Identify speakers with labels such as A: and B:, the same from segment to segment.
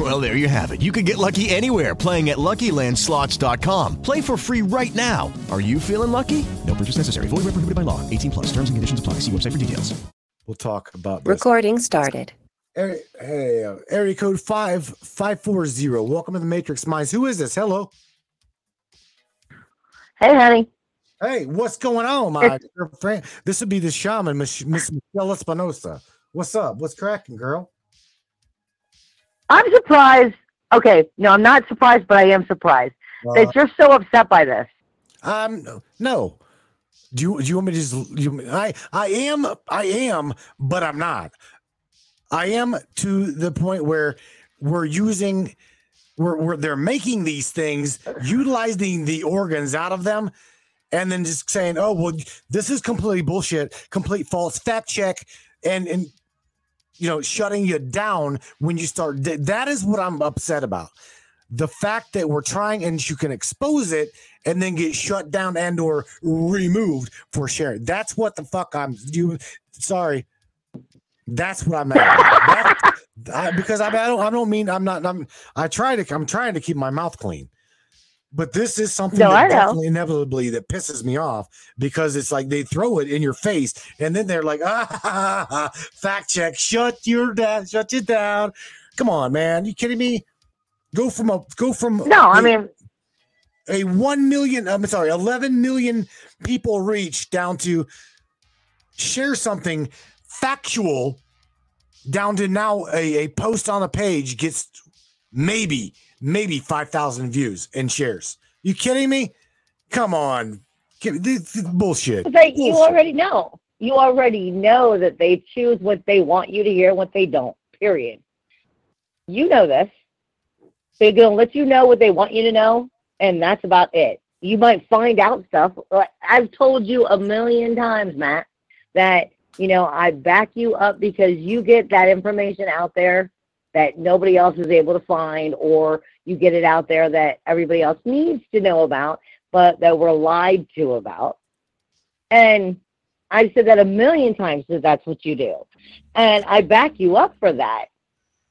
A: Well, there you have it. You can get lucky anywhere playing at LuckyLandSlots.com. Play for free right now. Are you feeling lucky? No purchase necessary. Void where prohibited by law. 18 plus. Terms and conditions apply. See website for details.
B: We'll talk about this.
C: Recording started.
B: Area, hey, uh, area code five five four zero. Welcome to the Matrix Minds. Who is this? Hello.
D: Hey, honey.
B: Hey, what's going on, my friend? This would be the shaman, Miss, Miss Michelle Espinosa. What's up? What's cracking, girl?
D: I'm surprised. Okay, no, I'm not surprised, but I am surprised
B: Uh,
D: that you're so upset by this.
B: Um, no. Do you, do you want me to just? You, I I am I am, but I'm not. I am to the point where we're using, we're, we're they're making these things, utilizing the organs out of them, and then just saying, "Oh well, this is completely bullshit, complete false fact check," and and you know, shutting you down when you start. That is what I'm upset about. The fact that we're trying and you can expose it and then get shut down and or removed for sharing. That's what the fuck I'm you sorry. That's what I'm at. I, because I, I don't I don't mean I'm not I'm I try to I'm trying to keep my mouth clean. But this is something
D: No, I
B: that definitely inevitably that pisses me off because it's like they throw it in your face and then they're like, ah, ha, ha, ha, fact check, shut your down, shut you down. Come on, man. You kidding me? Go from a go from
D: No, I
B: a-
D: mean,
B: a 1 million i'm sorry 11 million people reach down to share something factual down to now a, a post on a page gets maybe maybe 5000 views and shares you kidding me come on this is bullshit
D: you
B: Bullshit.
D: already know. You already know that they choose what they want you to hear, and what they don't. Period. You know this. They're gonna let you know what they want you to know, and that's about it. You might find out stuff. I've told you a million times, Matt, that you know I back you up because you get that information out there that nobody else is able to find, or you get it out there that everybody else needs to know about, but that we're lied to about. And I've said that a million times that that's what you do. And I back you up for that.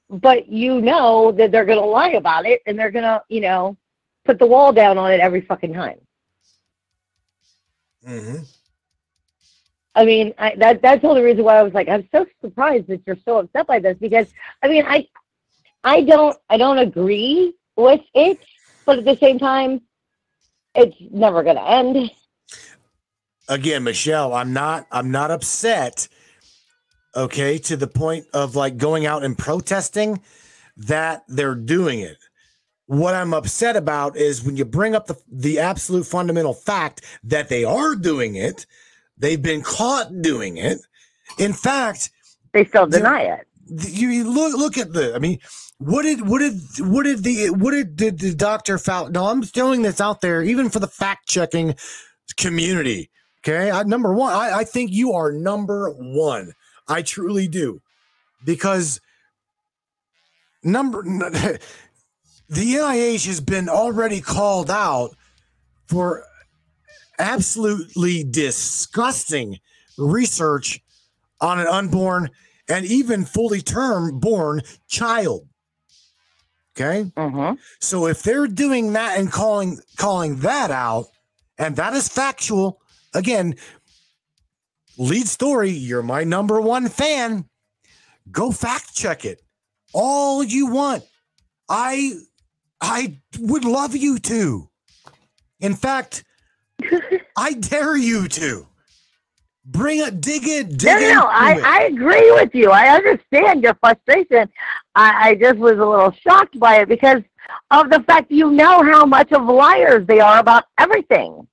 D: But you know that they're going to lie about it and they're going to, you know, put the wall down on it every fucking time.
B: Mhm.
D: I mean, I, that that's the only reason why I was like, I'm so surprised that you're so upset by this because I mean, I I don't I don't agree with it, but at the same time, it's never going to end.
B: again michelle i'm not i'm not upset okay to the point of like going out and protesting that they're doing it what i'm upset about is when you bring up the the absolute fundamental fact that they are doing it they've been caught doing it in fact
D: They still deny it.
B: th- you, look look at the i mean what did what did what did the what did the, the doctor Fauci? No, I'm throwing this out there, even for the fact checking community. Okay, I, number one, I, I think you are number one. I truly do, because number the NIH has been already called out for absolutely disgusting research on an unborn and even fully term born child. Okay.
D: Mm-hmm.
B: So if they're doing that and calling calling that out, and that is factual, again, lead story, you're my number one fan. Go fact check it. All you want. I I would love you to. In fact, I dare you to. Bring it, dig it, dig
D: No, no, no. I,
B: it.
D: I agree with you. I understand your frustration. I, I just was a little shocked by it because of the fact you know how much of liars they are about everything.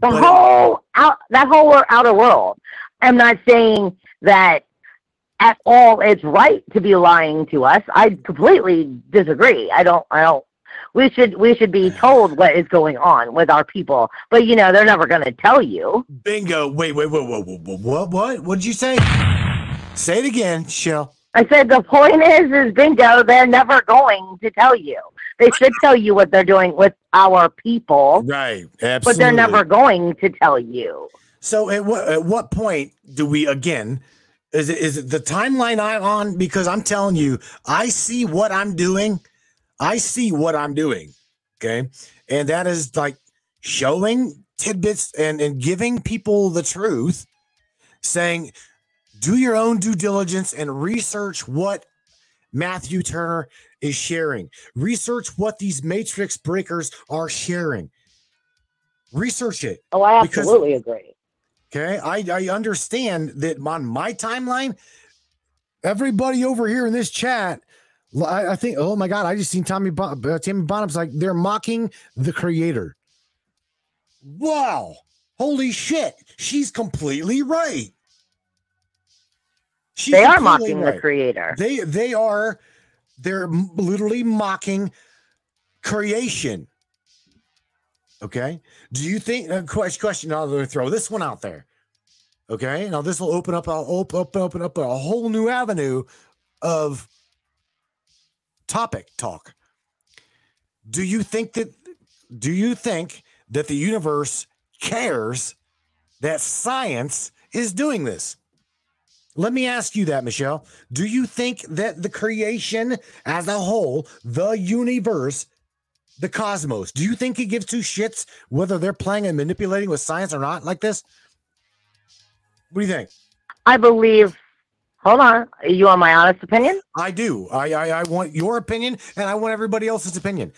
D: The
B: But-
D: whole out that whole outer world. I'm not saying that at all it's right to be lying to us. I completely disagree. I don't I don't we should we should be told what is going on with our people. But you know, they're never going to tell you.
B: Bingo. Wait, wait, wait, wait, wait, wait, what, what? What did you say? Say it again, Shell.
D: I said the point is, is bingo. They're never going to tell you. They should tell you what they're doing with our people,
B: Right. Absolutely.
D: but they're never going to tell you.
B: So at what at what point do we again? Is it is it the timeline I'm on? Because I'm telling you, I see what I'm doing. I see what I'm doing. Okay. And that is like showing tidbits and, and giving people the truth, saying, do your own due diligence and research what Matthew Turner is sharing. Research what these matrix breakers are sharing. Research it.
D: Oh, I
B: Because-
D: absolutely agree.
B: Okay, I I understand that on my timeline, everybody over here in this chat, I, I think, oh my god, I just seen Tommy bon- uh, Tammy Bonham's like they're mocking the creator. Wow, holy shit, she's completely right. She's
D: They are mocking
B: right.
D: the creator.
B: They they are they're literally mocking creation. Okay. Do you think uh, question question? I'll throw this one out there. Okay. Now this will open up. I'll open open open up a whole new avenue of topic talk. Do you think that? Do you think that the universe cares that science is doing this? Let me ask you that, Michelle. Do you think that the creation as a whole, the universe, the cosmos, do you think it gives two shits whether they're playing and manipulating with science or not like this? What do you think?
D: I believe. Hold on. You want my honest opinion?
B: I do. I, I I want your opinion and I want everybody else's opinion.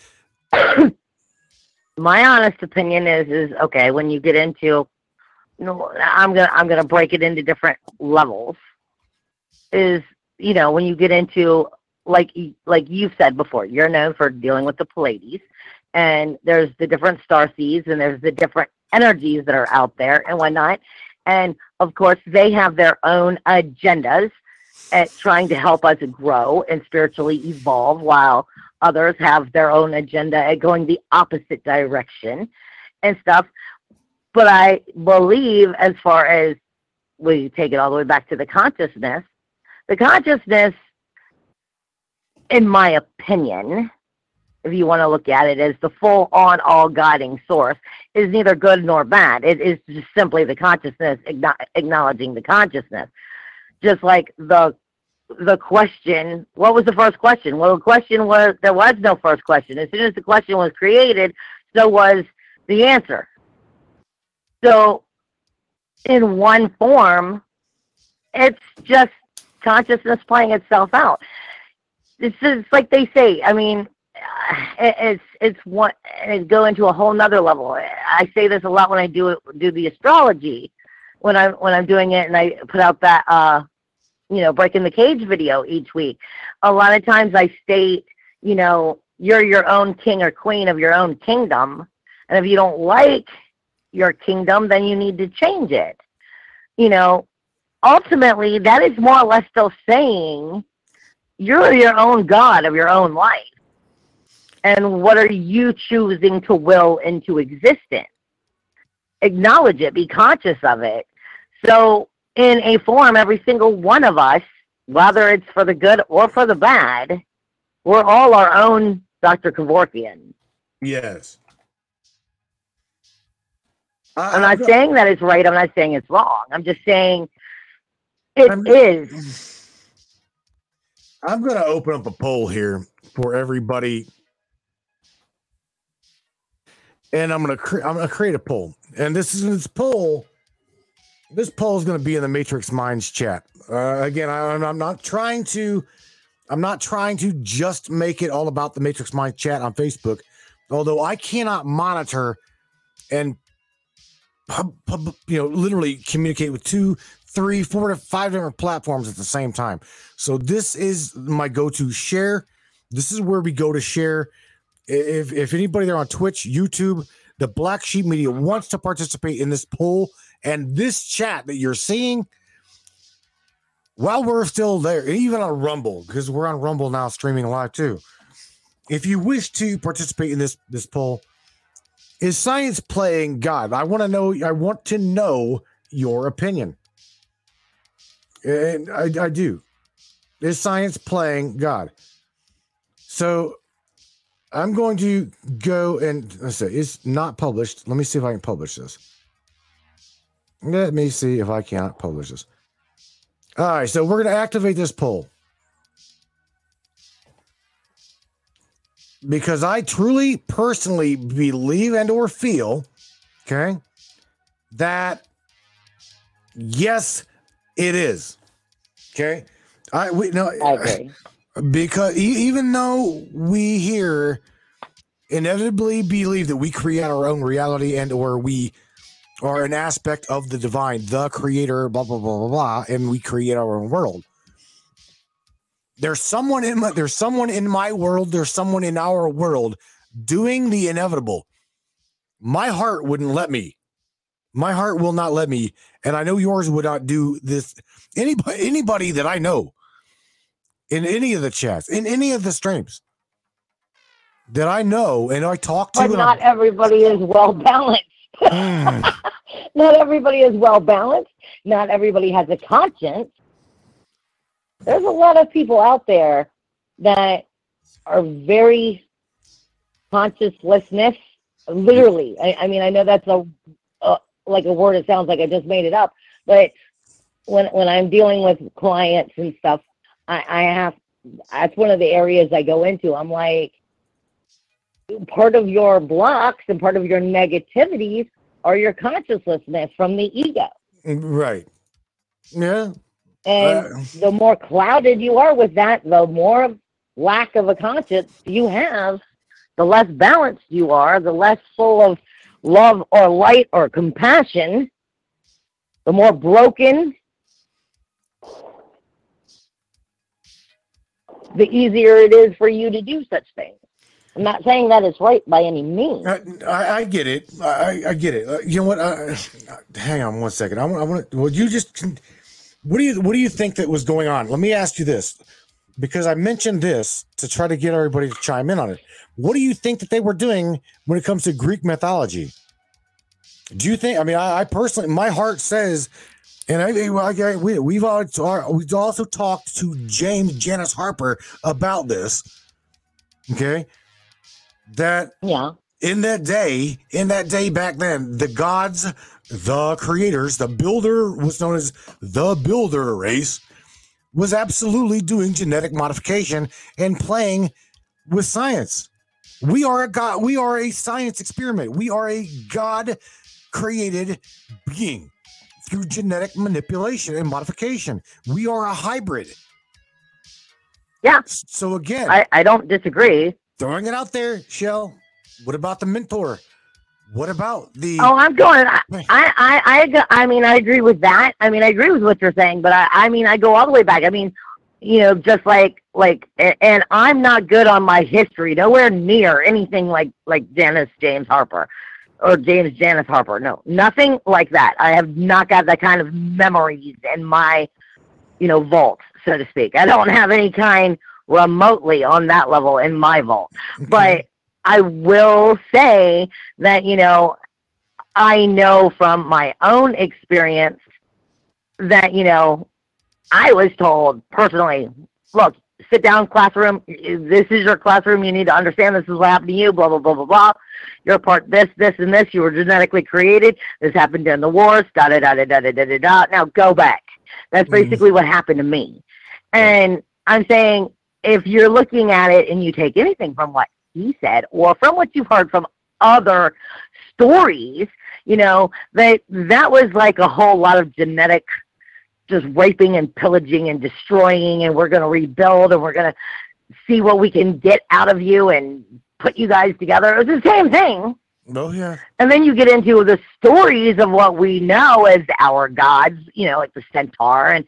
D: My honest opinion is is okay when you get into. You know, I'm gonna I'm gonna break it into different levels. Is you know when you get into like like you've said before, you're known for dealing with the Pleiades, and there's the different star seeds and there's the different energies that are out there and whatnot. And of course, they have their own agendas at trying to help us grow and spiritually evolve, while others have their own agenda at going the opposite direction and stuff. But I believe, as far as we take it all the way back to the consciousness, the consciousness, in my opinion, if you want to look at it as the full on all guiding source, is neither good nor bad. It is just simply the consciousness acknowledging the consciousness. Just like the the question, what was the first question? Well, the question was there was no first question. As soon as the question was created, so was the answer. So, in one form, it's just consciousness playing itself out. It's just like they say. I mean, it's it's one and go into a whole nother level. I say this a lot when I do do the astrology, when I'm when I'm doing it, and I put out that uh, you know, breaking the cage video each week. A lot of times I state, you know, you're your own king or queen of your own kingdom, and if you don't like your kingdom, then you need to change it. You know, ultimately, that is more or less still saying you're your own God of your own life. And what are you choosing to will into existence? Acknowledge it, be conscious of it. So, in a form, every single one of us, whether it's for the good or for the bad, we're all our own Dr. Kevorkian.
B: Yes.
D: I'm not saying that it's right. I'm not saying it's wrong. I'm just saying it
B: I'm-
D: is.
B: I'm going to open up a poll here for everybody, and I'm to cre- I'm to create a poll. And this is this poll. This poll is to be in the Matrix Minds chat. Uh, again, I, I'm- not trying to. I'm not trying to just make it all about the Matrix Minds chat on Facebook, although I cannot monitor and you know literally communicate with two, three, four to five different platforms at the same time. So this is my go-to share. This is where we go to share. If if anybody there on Twitch, YouTube, the Black Sheep Media wants to participate in this poll and this chat that you're seeing, while we're still there, even on Rumble, because we're on Rumble now streaming live too. if you wish to participate in this this poll, is science playing God? I want to know. I want to know your opinion, and I, I do. Is science playing God? So I'm going to go and let's say it's not published. Let me see if I can publish this. Let me see if I cannot publish this. All right, so we're going to activate this poll. Because I truly personally believe and or feel, okay, that yes, it is. Okay. I we no
D: agree.
B: because even though we here inevitably believe that we create our own reality and or we are an aspect of the divine the creator blah blah blah blah blah and we create our own world. There's someone in my there's someone in my world there's someone in our world doing the inevitable. My heart wouldn't let me. My heart will not let me and i know yours would not do this. Anybody anybody that i know in any of the chats, in any of the streams that I know and I talk to.
D: But not
B: I'm-
D: everybody is well balanced.
B: Mm.
D: not everybody is well balanced. Not everybody has a conscience. There's a lot of people out there that are very consciencelessness. Literally, I, I mean, I know that's a, a like a word. It sounds like I just made it up, but when when I'm dealing with clients and stuff, I, I have that's one of the areas I go into. I'm like, part of your blocks and part of your negativities are your consciousness from the ego.
B: right. Yeah.
D: And
B: Uh,
D: the more clouded you are with that, the more lack of a conscience you have, the less balanced you are, the less full of love or light or compassion, the more broken, the easier it is for you to do such things. I'm not saying that it's right by any means.
B: I, I, I get it. I, I get it. Uh, you know what? Uh, hang on one second. I want. I want to. Well, you just. What do you What do you think that was going on? Let me ask you this, because I mentioned this to try to get everybody to chime in on it. What do you think that they were doing when it comes to Greek mythology? Do you think? I mean, I, I personally, my heart says, and I, we, we've all, we've also talked to James Janice Harper about this. Okay, that
D: Yeah.
B: in that day, in that day back then, the gods, the creators, the builder was known as the builder race, was absolutely doing genetic modification and playing with science. We are a god, we are a science experiment. We are a god created being through genetic manipulation and modification. We are a hybrid.
D: Yeah.
B: So again,
D: I, I don't disagree.
B: throwing it out there, Shell. What about the mentor? What about the?
D: Oh, I'm going. I, I, I, I, I mean, I agree with that. I mean, I agree with what you're saying, but I, I mean, I go all the way back. I mean, you know, just like, like, and I'm not good on my history, nowhere near anything like, like Dennis James Harper or James Janice Harper. No, nothing like that. I have not got that kind of memories in my, you know, vault, so to speak. I don't have any kind remotely on that level in my vault. But I will say that, you know, I know from my own experience that, you know, I was told personally, look, sit down, classroom. This is your classroom. You need to understand this is what happened to you, blah, blah, blah, blah, blah. You're part this, this, and this. You were genetically created. This happened during the wars, da, da, da, da, da, da, da, da. Now go back. That's
B: Mhm.
D: basically what happened to me. And I'm saying if you're looking at it and you take anything from what he said or from what you've heard from other stories, you know, that that was like a whole lot of genetic just raping and pillaging and destroying and we're going to rebuild and we're going to see what we can get out of you and put you guys together. It was the same thing.
B: Oh yeah.
D: And then you get into the stories of what we know as our gods, you know, like the centaur and,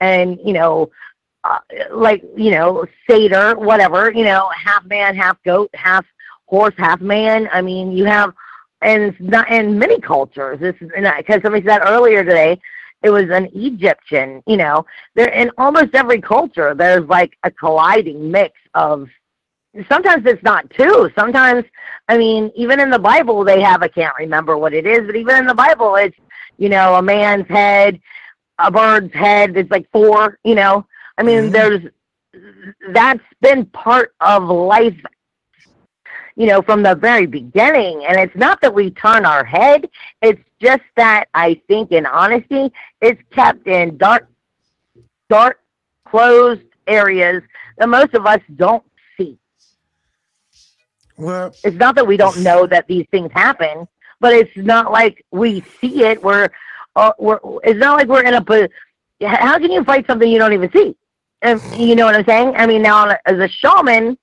D: and, you know, uh, like, you know, satyr, whatever, you know, half man, half goat, half horse, half man. I mean, you have, and it's not in many cultures. This is because somebody said earlier today, it was an Egyptian, you know, there in almost every culture, there's like a colliding mix of sometimes it's not two. Sometimes, I mean, even in the Bible, they have, I can't remember what it is, but even in the Bible, it's, you know, a man's head, a bird's head, it's like four, you know. I mean,
B: Mhm.
D: there's, that's been part of life, you know, from the very beginning. And it's not that we turn our head, it's just that I think, in honesty, it's kept in dark, dark, closed areas that most of us don't see.
B: Well,
D: It's not that we don't know that these things happen, but it's not like we see it. We're, uh, we're it's not like we're in a. How can you fight something you don't even see? And you know what I'm saying? I mean, now as a shaman,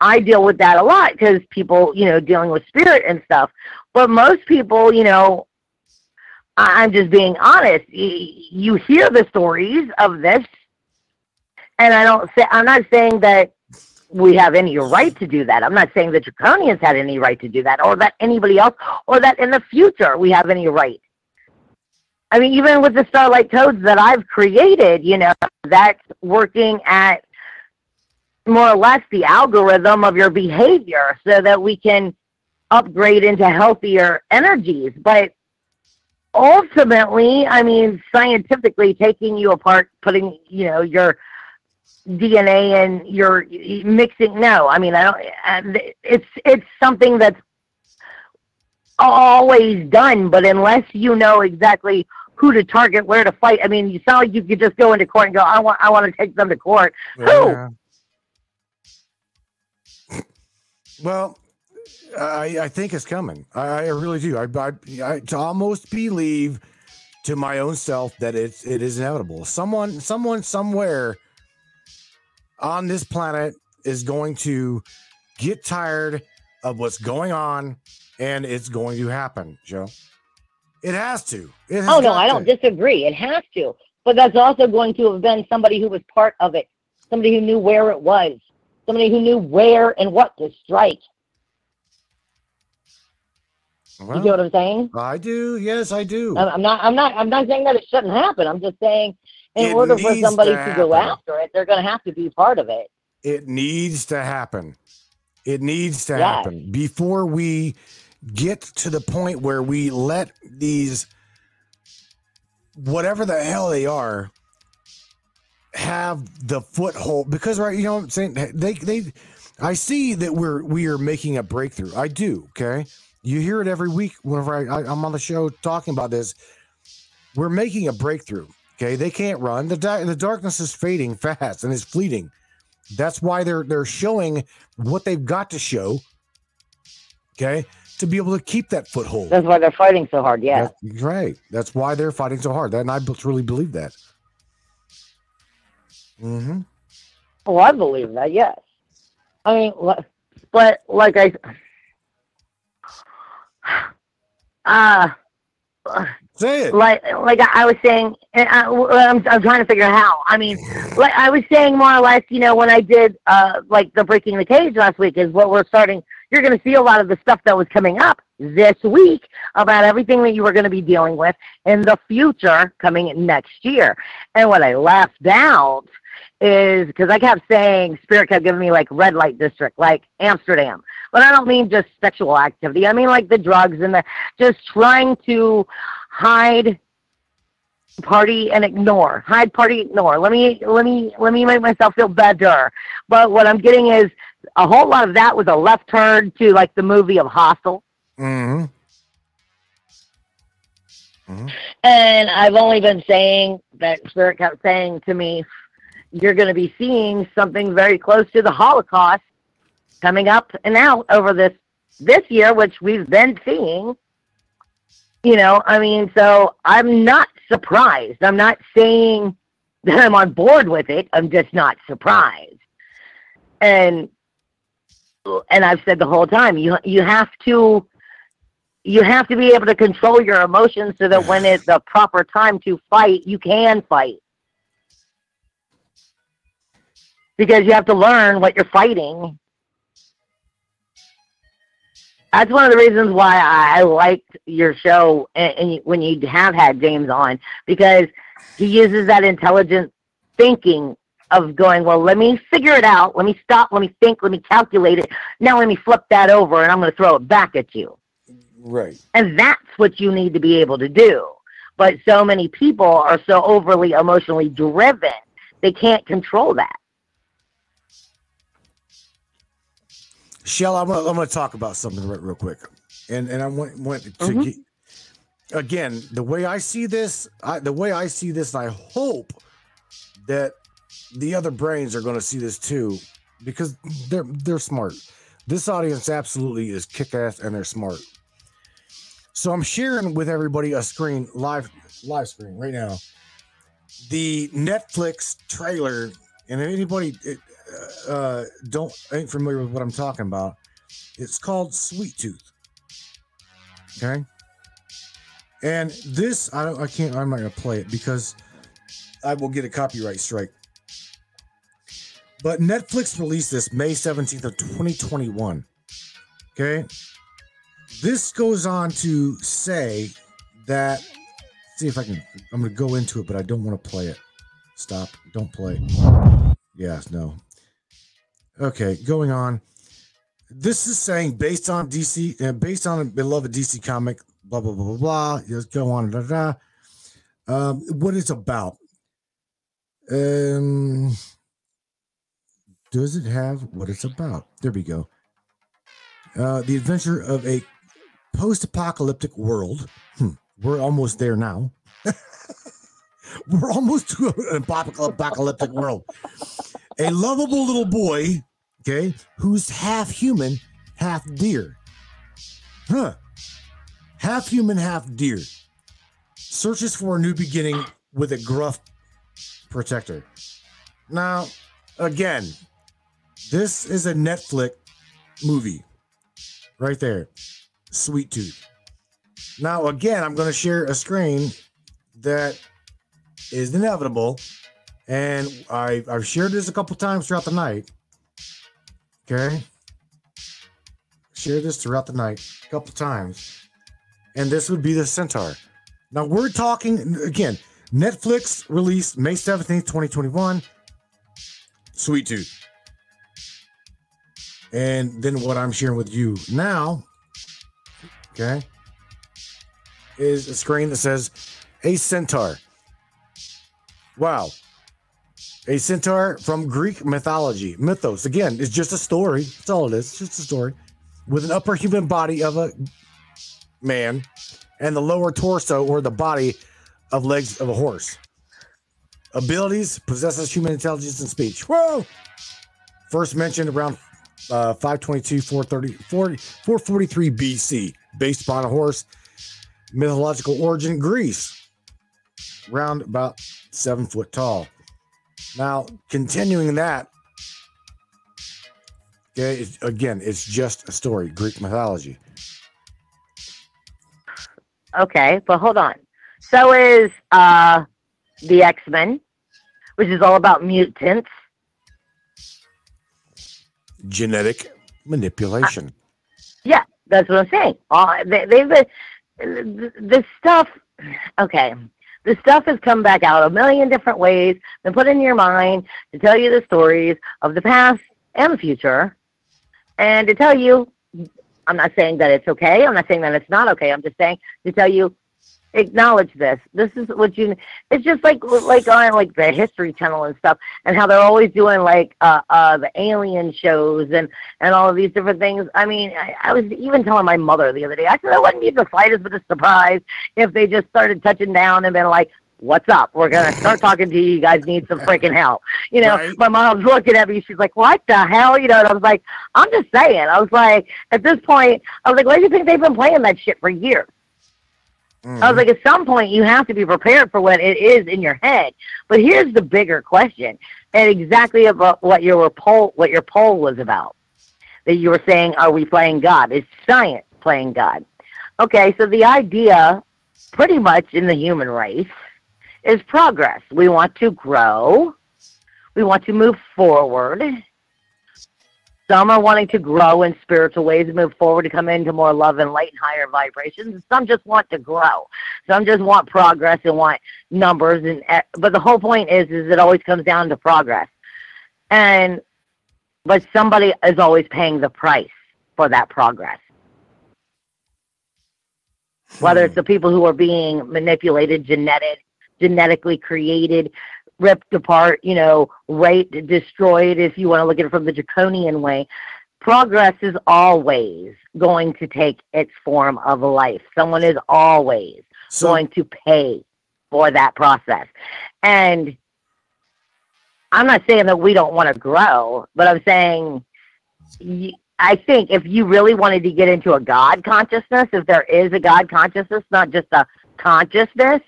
D: I deal with that a lot because people, you know, dealing with spirit and stuff. But most people, you know, I'm just being honest. You hear the stories of this, and I don't say I'm not saying that we have any right to do that. I'm not saying that Draconians had any right to do that, or that anybody else, or that in the future we have any right. I mean, even with the Starlight codes that I've created, you know, that's working at more or less the algorithm of your behavior so that we can upgrade into healthier energies. But ultimately, I mean, scientifically taking you apart, putting, you know, your DNA and you're mixing. No, I mean, I don't. It's it's something that's always done, but unless you know exactly who to target, where to fight. I mean, you sound like you could just go into court and go, "I want, I want to take them to court." Who?
B: Well, I, I think it's coming. I, I really do. I, I, I almost believe to my own self that it's it is inevitable. Someone, someone, somewhere on this planet is going to get tired of what's going on, and it's going to happen, Joe. It has to. It has
D: Oh no, I don't
B: to.
D: disagree. It has to, but that's also going to have been somebody who was part of it, somebody who knew where it was, somebody who knew where and what to strike. You
B: Well,
D: get what I'm saying?
B: I do. Yes, I do.
D: I'm I'm not. I'm not. I'm not saying that it shouldn't happen. I'm just saying, in
B: It
D: order for somebody
B: to
D: to, go after it, they're going to have to be part of it.
B: It needs to happen. It needs to
D: Yes.
B: happen before we get to the point where we let these, whatever the hell they are, have the foothold. Because right, you know what I'm saying? They they, I see that we're we are making a breakthrough. I do. Okay, you hear it every week whenever I, I I'm on the show talking about this. We're making a breakthrough. Okay, they can't run. The di- the darkness is fading fast and it's fleeting. That's why they're they're showing what they've got to show. Okay, to be able to keep that foothold.
D: That's why they're fighting so hard. Yeah.
B: That's right. That's why they're fighting so hard. That and I truly believe that. Mm-hmm.
D: Oh, I believe that. Yes. I mean, but like I, uh,
B: Say it.
D: like like I was saying, and I, I'm I'm trying to figure out how. I mean, like I was saying more or less, you know, when I did uh like the breaking the cage last week is what we're starting. You're going to see a lot of the stuff that was coming up this week about everything that you were going to be dealing with in the future coming next year. And what I left out is because I kept saying Spirit kept giving me like red light district, like Amsterdam. But I don't mean just sexual activity. I mean like the drugs and the just trying to hide party and ignore. Hide party ignore. Let me let me let me make myself feel better. But what i'm getting is a whole lot of that was a left turn to like the movie of hostel.
B: Mm-hmm.
D: and i've only been saying that spirit kept saying to me you're going to be seeing something very close to the holocaust coming up and out over this this year which we've been seeing. You know i mean so i'm not surprised. I'm not saying that i'm on board with it. I'm just not surprised. And and i've said the whole time you you have to you have to be able to control your emotions so that when it's the proper time to fight you can fight. Because you have to learn what you're fighting that's one of the reasons why I, liked your show and, and when you have had James on because he uses that intelligent thinking of going, well, let me figure it out. Let me stop. Let me think. Let me calculate it. Now let me flip that over and I'm going to throw it back at you.
B: Right.
D: And that's what you need to be able to do. But so many people are so overly emotionally driven, they can't control that.
B: Shell, I'm gonna, I'm gonna talk about something real, real quick, and and I want want to
D: Mhm.
B: get, again the way I see this, I, the way I see this, I hope that the other brains are going to see this too, because they're they're smart. This audience absolutely is kick ass and they're smart. So I'm sharing with everybody a screen live live screen right now. The Netflix trailer, and if anybody uh, don't ain't familiar with what I'm talking about, it's called Sweet Tooth. Okay. And this, I don't, I can't, I'm not gonna play it because I will get a copyright strike. But Netflix released this May 17th of 2021. Okay. This goes on to say that see if I can I'm gonna go into it, but I don't want to play it. Stop. Don't play. Yes, no. Okay, going on. This is saying based on DC, uh, based on a beloved DC comic, blah blah blah blah blah. Just go on, da, da. Um, what it's about. Um, does it have what it's about? There we go. Uh, the adventure of a post-apocalyptic world. Hmm, we're almost there now. we're almost to an apocalyptic world. A lovable little boy, okay, who's half human, half deer. Huh. Half human, half deer. Searches for a new beginning with a gruff protector. Now, again, this is a Netflix movie right there. Sweet Tooth. Now, again, I'm going to share a screen that is inevitable. And I, I've shared this a couple times throughout the night. Okay. Share this throughout the night a couple times. And this would be the Centaur. Now, we're talking again, Netflix released May 17th, 2021. Sweet Tooth. And then what I'm sharing with you now, okay, is a screen that says a centaur. Wow. A centaur from Greek mythology. Mythos, again, is just a story. That's all it is. It's just a story. With an upper human body of a man and the lower torso or the body of legs of a horse. Abilities possesses human intelligence and speech. Whoa! First mentioned around uh, 522, 430, 40, 443 BC, based upon a horse. Mythological origin Greece, round about seven foot tall. Now, continuing that, okay, it's- again, it's just a story, Greek mythology.
D: Okay, but hold on. So is uh the X Men, which is all about mutants.
B: Genetic manipulation.
D: Yeah, that's what I'm saying. Uh, they, they've been the stuff. Okay, the stuff has come back out a million different ways, been put in your mind to tell you the stories of the past and the future, and to tell you. I'm not saying that it's okay. I'm not saying that it's not okay. I'm just saying to tell you, acknowledge this. This is what you. It's just like like on like the History Channel and stuff, and how they're always doing like uh uh the alien shows and and all of these different things. I mean, I, I was even telling my mother the other day. I said I wouldn't be the slightest bit of surprise if they just started touching down and been like. What's up? We're gonna start talking to you. You guys need some freaking help. You know,
B: Right.
D: my mom's looking at me. She's like, "What the hell?" You know, and I was like, "I'm just saying." I was like, at this point, I was like, "Why do you think they've been playing that shit for years?" Mm-hmm. I was like, at some point, you have to be prepared for what it is in your head. But here's the bigger question, and exactly about what your poll, what your poll was about. That you were saying, are we playing God? Is science playing God? Okay, so the idea, pretty much in the human race, is progress. We want to grow. We want to move forward. Some are wanting to grow in spiritual ways and move forward to come into more love and light and higher vibrations. Some just want to grow. Some just want progress and want numbers. And eh, but the whole point is, is it always comes down to progress. And but somebody is always paying the price for that progress. Whether it's the people who are being manipulated, genetic, genetically created, ripped apart, you know, raped, destroyed, if you want to look at it from the draconian way, progress is always going to take its form of life. Someone is always
B: So
D: going to pay for that process. And I'm not saying that we don't want to grow, but I'm saying I think if you really wanted to get into a God consciousness, if there is a God consciousness, not just a consciousness,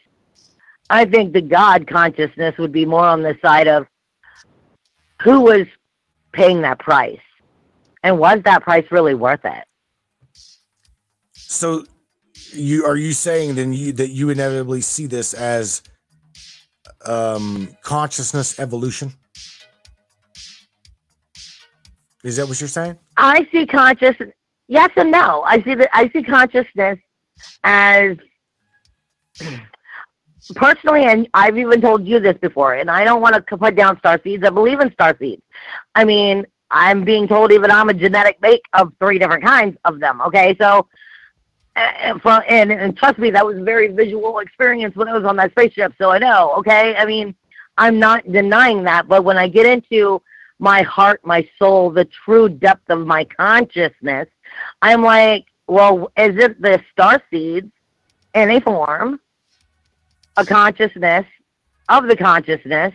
D: I think the God consciousness would be more on the side of who was paying that price and was that price really worth it?
B: so you are you saying then you that you inevitably see this as um consciousness evolution? Is that what you're saying?
D: I see consciousness yes and no. I see that I see consciousness as personally, and I've even told you this before, and I don't want to put down star seeds. I believe in star seeds. I mean, I'm being told even I'm a genetic make of three different kinds of them. Okay, so. Eh, eh, and, for, and and trust me, that was a very visual experience when I was on that spaceship. So I know. Okay, I mean, I'm not denying that, but when I get into my heart, my soul, the true depth of my consciousness, I'm like, well, is it the star seeds in a form, a consciousness of the consciousness,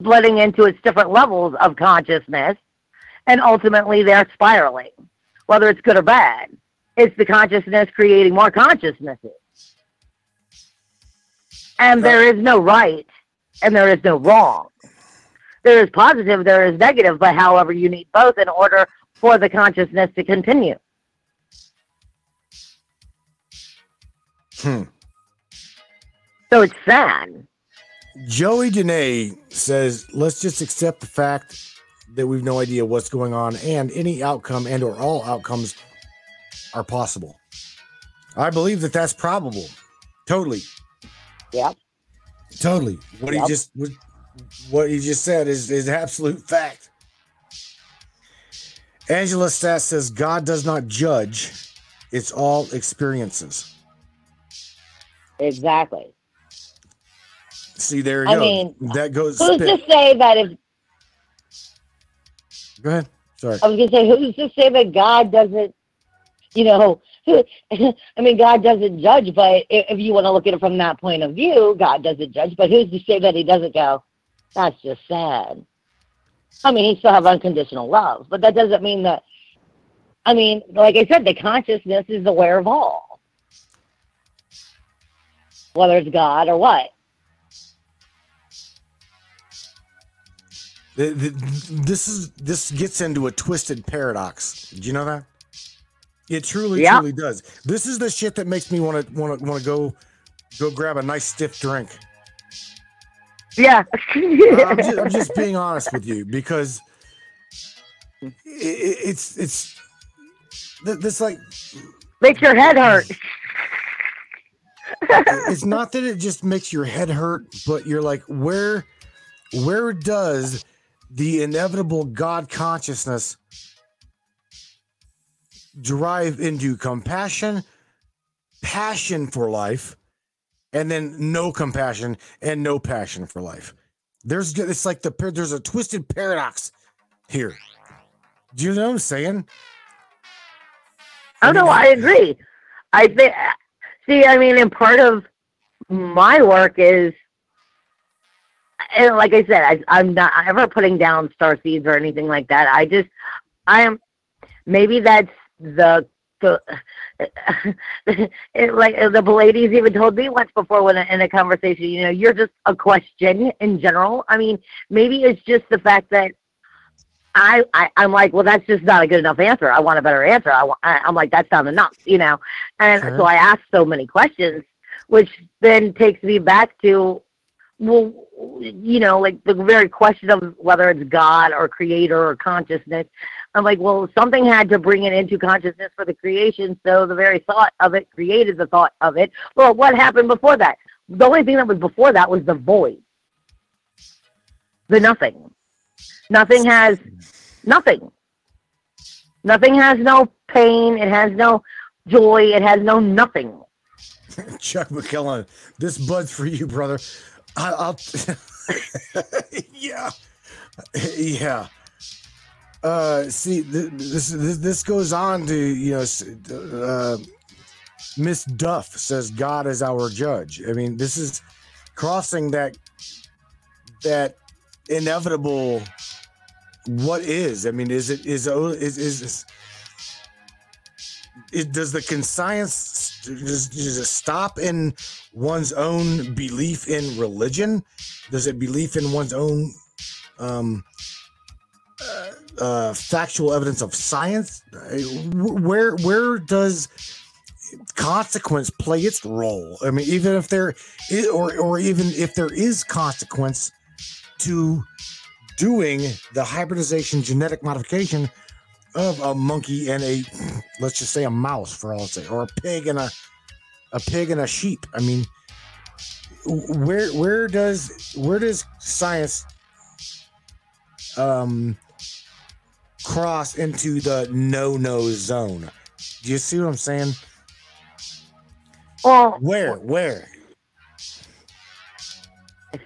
D: splitting into its different levels of consciousness, and ultimately they're spiraling, whether it's good or bad. It's the consciousness creating more consciousnesses. And there is no right and there is no wrong there is positive, there is negative, but however, you need both in order for the consciousness to continue.
B: Hmm.
D: So it's sad.
B: Joey Dene says, let's just accept the fact that we've no idea what's going on and any outcome and or all outcomes are possible. I believe that that's probable. Totally.
D: Yep.
B: Totally. What
D: Yep.
B: he just what, he just said is is absolute fact. Angela Stat says God does not judge. It's all experiences.
D: Exactly.
B: See, there you
D: I
B: go.
D: mean,
B: that goes.
D: Who's
B: spit.
D: to say that if
B: Go ahead. Sorry.
D: I was gonna say who's to say that God doesn't you know I mean God doesn't judge, but if, if you want to look at it from that point of view, God doesn't judge, but who's to say that he doesn't go, That's just sad. I mean he still have unconditional love, but that doesn't mean that I mean, like I said, the consciousness is aware of all. Whether it's God or what.
B: The- the- this is this gets into a twisted paradox. Do you know that? It truly,
D: Yeah.
B: truly does. This is the shit that makes me want to want to want to go go grab a nice stiff drink.
D: Yeah.
B: I'm, just, I'm just being honest with you because it, it, it's it's this like
D: Makes your head hurt.
B: it's not that it just makes your head hurt, but you're like, where where does the inevitable God consciousness drive into compassion, passion for life, and then no compassion and no passion for life? There's it's like the there's a twisted paradox here. Do you know what I'm saying?
D: Oh no, I agree. I think. See, I mean, and part of my work is, and like I said, I, I'm not ever putting down star seeds or anything like that. I just, I am. Maybe that's the the. it, like the Pleiades even told me once before when in a conversation, you know, you're just a question in general. I mean, maybe it's just the fact that I, I I'm like, well, that's just not a good enough answer. I want a better answer. I, I I'm like, that's not enough, you know. And
B: Sure.
D: so I ask so many questions, which then takes me back to, well, you know, like the very question of whether it's God or Creator or consciousness. I'm like, well, something had to bring it into consciousness for the creation, so the very thought of it created the thought of it. Well, what happened before that? The only thing that was before that was the void, the nothing Nothing has nothing. Nothing has no pain. It has no joy. It has no nothing.
B: Chuck McKellen, this bud's for you, brother. I, I'll. yeah, yeah. Uh, see, th- this this this goes on to you know, uh, Miss Duff says God is our judge. I mean, this is crossing that that inevitable. What is? I mean, is it is is is, is it, does the conscience does it stop in one's own belief in religion? Does it belief in one's own um, uh, uh, factual evidence of science? Where where does consequence play its role? I mean, even if there is, or or even if there is consequence to doing the hybridization genetic modification of a monkey and a let's just say a mouse for all it's say or a pig and a a pig and a sheep. I mean where where does where does science um cross into the no no zone? Do you see what i'm saying?
D: Well,
B: where where?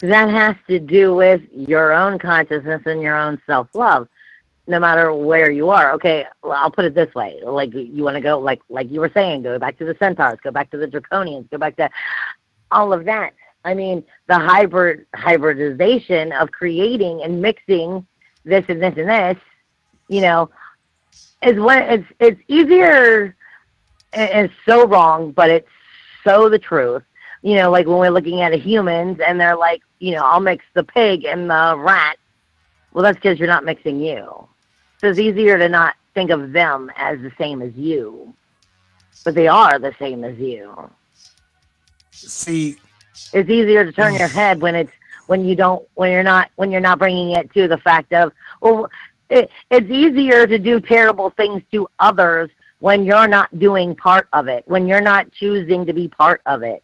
D: that has to do with your own consciousness and your own self love. No matter where you are. Okay, well, I'll put it this way: like you want to go, like like you were saying, go back to the centaurs, go back to the draconians, go back to all of that. I mean, the hybrid hybridization of creating and mixing this and this and this, you know, is when it's it's easier. and It's so wrong, but it's so the truth. You know, like when we're looking at humans and they're like, you know, I'll mix the pig and the rat. Well, that's because you're not mixing you. So it's easier to not think of them as the same as you, but they are the same as you.
B: See
D: it's easier to turn mm. your head when it's when you don't when you're not when you're not bringing it to the fact of well it, it's easier to do terrible things to others when you're not doing part of it when you're not choosing to be part of it.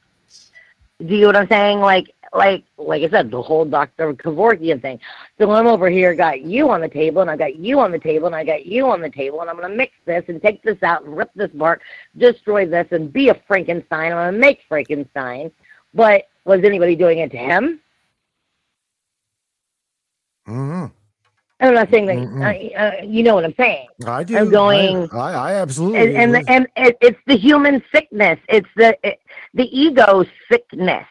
D: Do you know what i'm saying? Like like like i said the whole dr kevorkian thing so i'm over here got you on the table and i got you on the table and i got you on the table and i'm going to mix this and take this out and rip this apart destroy this and be a frankenstein i'm going to make frankenstein but was anybody doing it to him?
B: Mm-hmm.
D: I'm not saying that. Uh, uh, you know what I'm saying.
B: i do
D: I'm going-
B: i, I, I absolutely
D: And and,
B: agree.
D: and it, it's the human sickness. It's the it, the ego sickness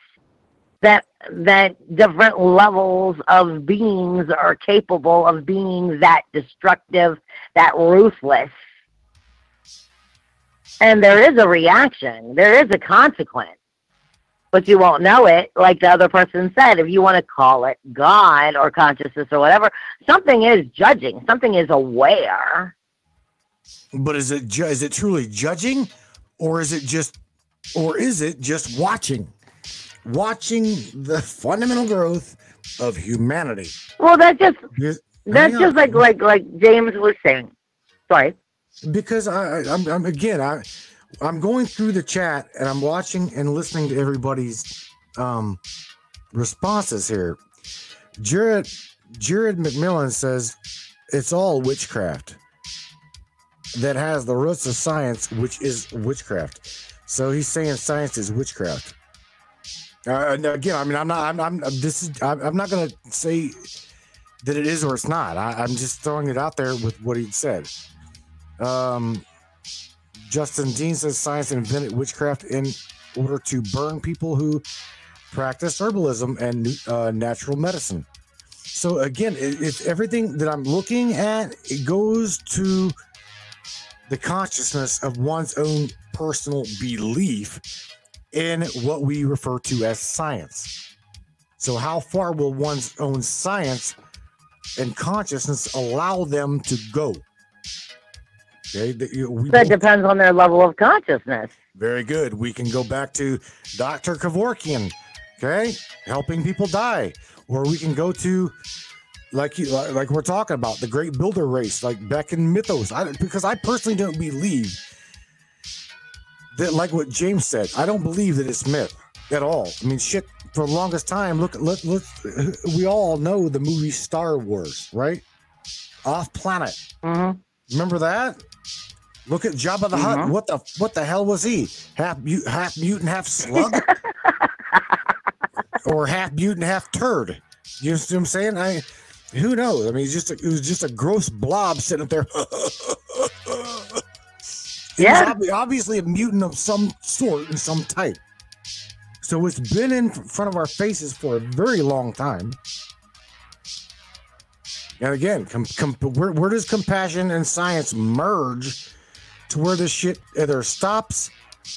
D: that that different levels of beings are capable of being that destructive, that ruthless. And there is a reaction. There is a consequence. But you won't know it, like the other person said. If you want to call it God or consciousness or whatever, something is judging. Something is aware.
B: But is it ju- is it truly judging, or is it just, or is it just watching, watching the fundamental growth of humanity?
D: Well, that's just
B: Because-
D: that's
B: on.
D: just like like like James was saying. Sorry.
B: because I, I I'm, I'm again I I'm going through the chat and I'm watching and listening to everybody's um responses here. Jared Jared McMillan says it's all witchcraft that has the roots of science, which is witchcraft. So he's saying science is witchcraft. Uh, again, I mean, I'm not. I'm. I'm this is. I'm, I'm not going to say that it is or it's not. I, I'm just throwing it out there with what he said. Um, Justin Dean says science invented witchcraft in order to burn people who practice herbalism and uh, natural medicine. So again, it, it's everything that I'm looking at. It goes to the consciousness of one's own personal belief in what we refer to as science. So, how far will one's own science and consciousness allow them to go? Okay, that we
D: That
B: both-
D: depends on their level of consciousness.
B: very good. We can go back to Dr. Kevorkian, okay, helping people die, or we can go to like you like we're talking about the great builder race, like back in mythos. I because I personally don't believe that, like what James said, I don't believe that it's myth at all. I mean, shit. For the longest time, look, let let we all know the movie Star Wars, right? off planet.
D: Mhm.
B: Remember that? Look at Jabba the Hutt.
D: Mhm.
B: What the what the hell was he? Half mute, half mutant, half slug, or half mutant, half turd. You know what I'm saying? I who knows? I mean, just a, it was just a gross blob sitting up there.
D: Yeah.
B: obvi- obviously a mutant of some sort and some type. So it's been in front of our faces for a very long time. And again, com- com- where, where does compassion and science merge to where this shit either stops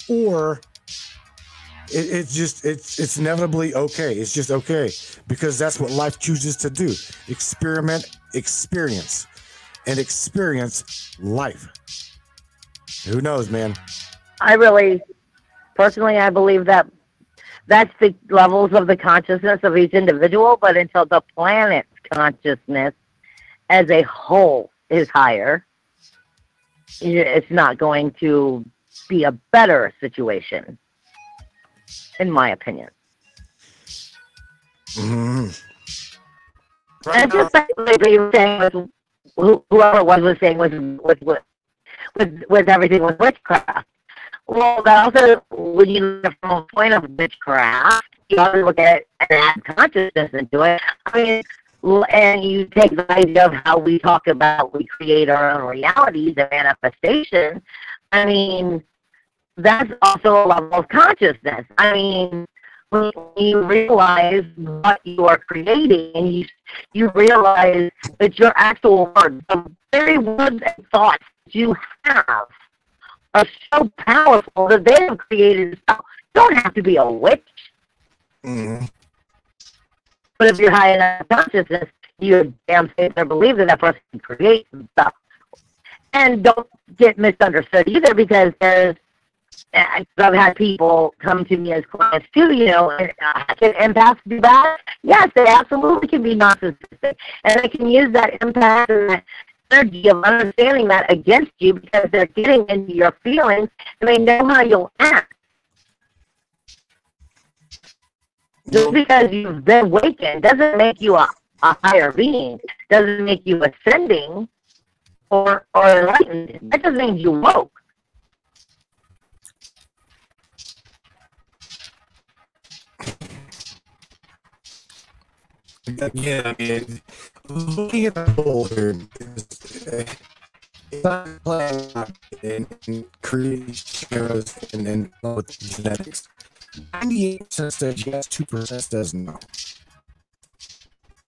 B: or it, it's just it's it's inevitably okay. It's just okay because that's what life chooses to do: experiment, experience, and experience life. Who knows, man?
D: I really, personally, I believe that that's the levels of the consciousness of each individual. But until the planet's consciousness as a whole is higher, it's not going to be a better situation, in my opinion.
B: Mhm.
D: And just like like you saying, with whoever was was saying with with with with, with everything with witchcraft. Well, that also, when you look from a point of witchcraft, you to look at it and add consciousness into it. I mean, and you take the idea of how we talk about we create our own realities and manifestation. I mean, that's also a level of consciousness. I mean, when you realize what you are creating and you you realize that your actual words, the very words and thoughts you have, are so powerful that they have created stuff. You don't have to be a witch,
B: Mhm.
D: but if you're high enough consciousness, you damn safe or believe that that person can create stuff. And don't get misunderstood either because there's I've had people come to me as clients too, you know, and uh, can empaths do that? Yes, they absolutely can be narcissistic. And they can use that empath and that of understanding that against you because they're getting into your feelings and they know how you'll act. Just because you've been awakened doesn't make you a, a higher being, doesn't make you ascending or, or enlightened. That just means you woke.
B: Again, I mean, looking at the whole here, uh, it's not playing in, in creating shares and then with genetics. 98% says yes, 2% says no.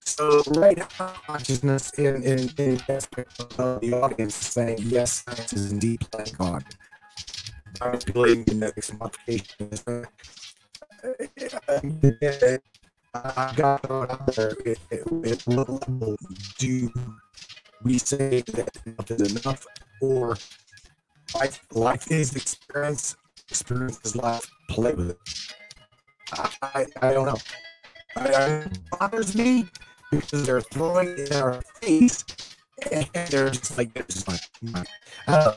B: So, right now, consciousness in, in, in the aspect of the audience is saying yes, science is indeed playing God. Manipulating genetics modification is uh, uh, I got to out there. At, at what level do we say that enough is enough, or life, life is experience, experience is life, play with it? I, I, I don't know. I, it bothers me because they're throwing it in our face and they're just like, is my, my uh,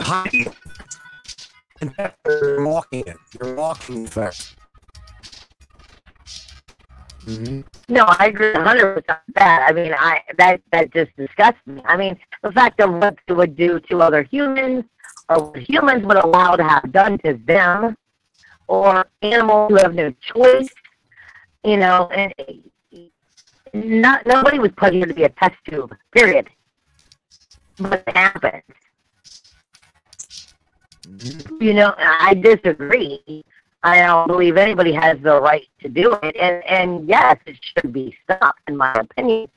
B: hiding it. In they're mocking it. They're mocking the. Mhm.
D: No, I agree hundred percent with that. I mean, I that that just disgusts me. I mean, the fact of what they would do to other humans, or what humans would allow to have done to them, or animals who have no choice. You know, and not nobody was put here to be a test tube. Period. But it happened. You know, I disagree. I don't believe anybody has the right to do it, and and yes, it should be stopped, in my opinion.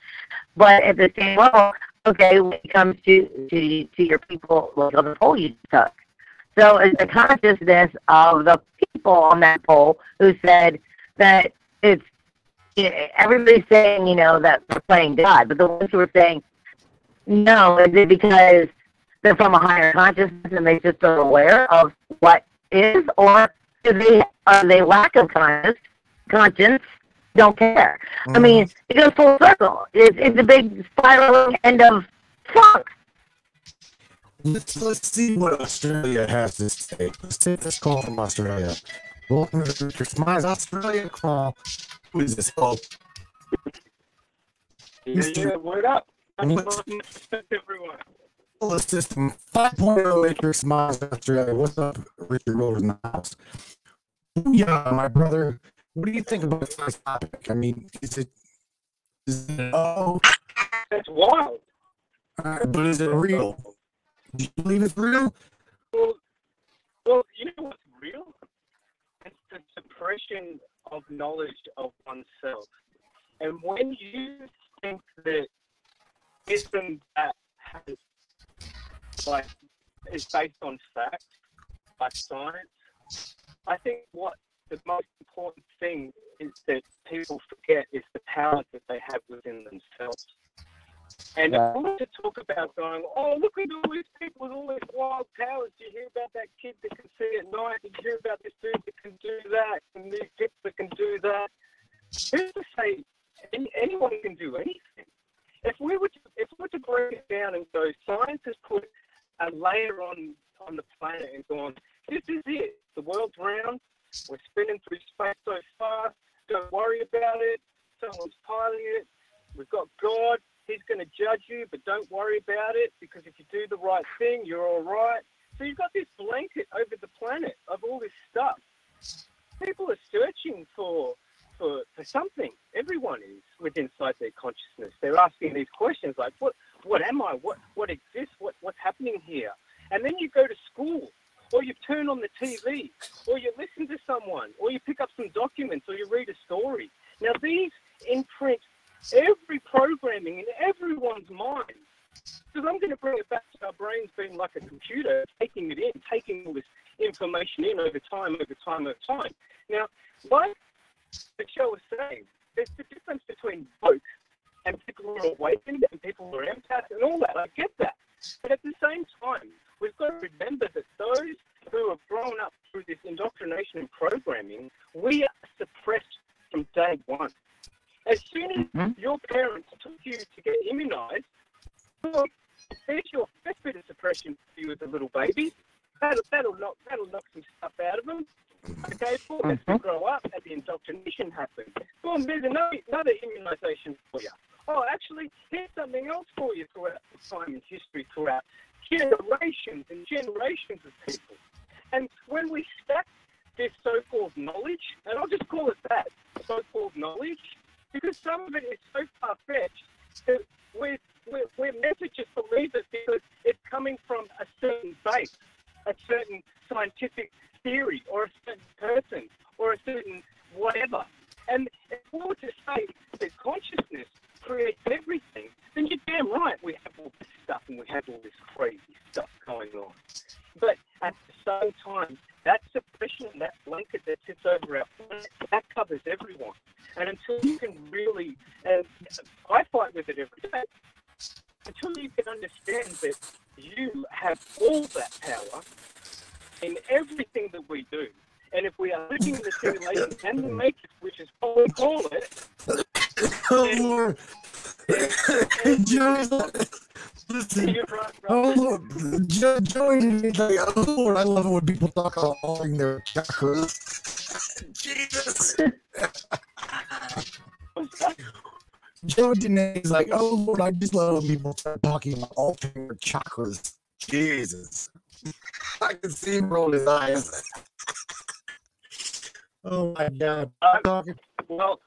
D: But at the same level, okay, when it comes to to to your people, like on the poll you took, so it's the consciousness of the people on that poll who said that it's everybody's saying, you know, that they're playing God, but the ones who are saying no, is it because they're from a higher consciousness and they just are aware of what is, or they are they lack of conscious conscience, don't care? I mm-hmm. mean, it goes full circle. It's it's a big spiraling end of funk.
B: Let's let's see what Australia has to say. Let's take this call from Australia. Welcome to the Richard Smiles Australia call. Who is this? Oh,
C: Yeah, yeah, word up. everyone.
B: System 5.0 Matrix Minds Australia. What's up, Richard Rose in the house? Yeah, my brother. What do you think about this topic? I mean, is it, is it oh,
C: That's wild.
B: uh, but is it real? Do you believe it's real?
C: Well, well, you know what's real? It's the suppression of knowledge of oneself. And when you think that this and that has, like, is based on fact, like science, I think what the most important thing is that people forget is the power that they have within themselves. And
D: Yeah.
C: we were to talk about going, oh, look at all these people with all these wild powers. Did you hear about that kid that can see at night? Did you hear about this dude that can do that? And these kids that can do that? Who's to say any, anyone can do anything? If we were to, if we were to break it down and go, science has put a layer on on the planet and gone, this is it. The world's round. We're spinning through space so fast. Don't worry about it. Someone's piloting it. We've got God. He's going to judge you, but don't worry about it because if you do the right thing, you're all right. So you've got this blanket over the planet of all this stuff. People are searching for for, for something. Everyone is with inside their consciousness. They're asking these questions like, what what am I? What what exists? What what's happening here? And then you go to school, or you turn on the TV, or you listen to someone, or you pick up some documents, or you read a story. Now these imprint every programming in everyone's mind. Because I'm going to bring it back to our brains being like a computer, taking it in, taking all this information in over time, over time, over time. Now, like the show was saying, there's the difference between woke and people are awakened and people are empaths and all that. I get that. But at the same time, we've got to remember that those who have grown up through this indoctrination and programming, we are suppressed from day one. As soon as mm-hmm. your parents took you to get immunized, well, there's your first bit of suppression for you as a little baby. That'll, that'll, knock, that'll knock some stuff out of them. Okay, boom, as they mm-hmm. grow up, as the indoctrination happens, boom, there's another, another immunization for you. Oh, actually, here's something else for you throughout in history, throughout generations and generations of people. And when we stack this so-called knowledge, and I'll just call it that, so-called knowledge, because some of it is so far-fetched that we're, we're, we're meant to just believe it because it's coming from a certain base, a certain scientific theory, or a certain person, or a certain whatever. And we were to say that consciousness creates everything, then you're damn right we have all this stuff and we have all this crazy stuff going on. But at the same time, that suppression, that blanket that sits over our planet, that covers everyone. And until you can really, and I fight with it every day, until you can understand that you have all that power in everything that we do. And if we are living in the simulation and the matrix, which is what we call it,
B: Oh Lord, Joey's like, listen. Oh. Lord, Jo- Joey is like, oh Lord, I love it when people talk about holding their chakras. Jesus. Joe Danae is like, oh Lord, I just love when people start talking about altering their chakras. Jesus. I can see him roll his eyes. oh my God.
C: Uh, well,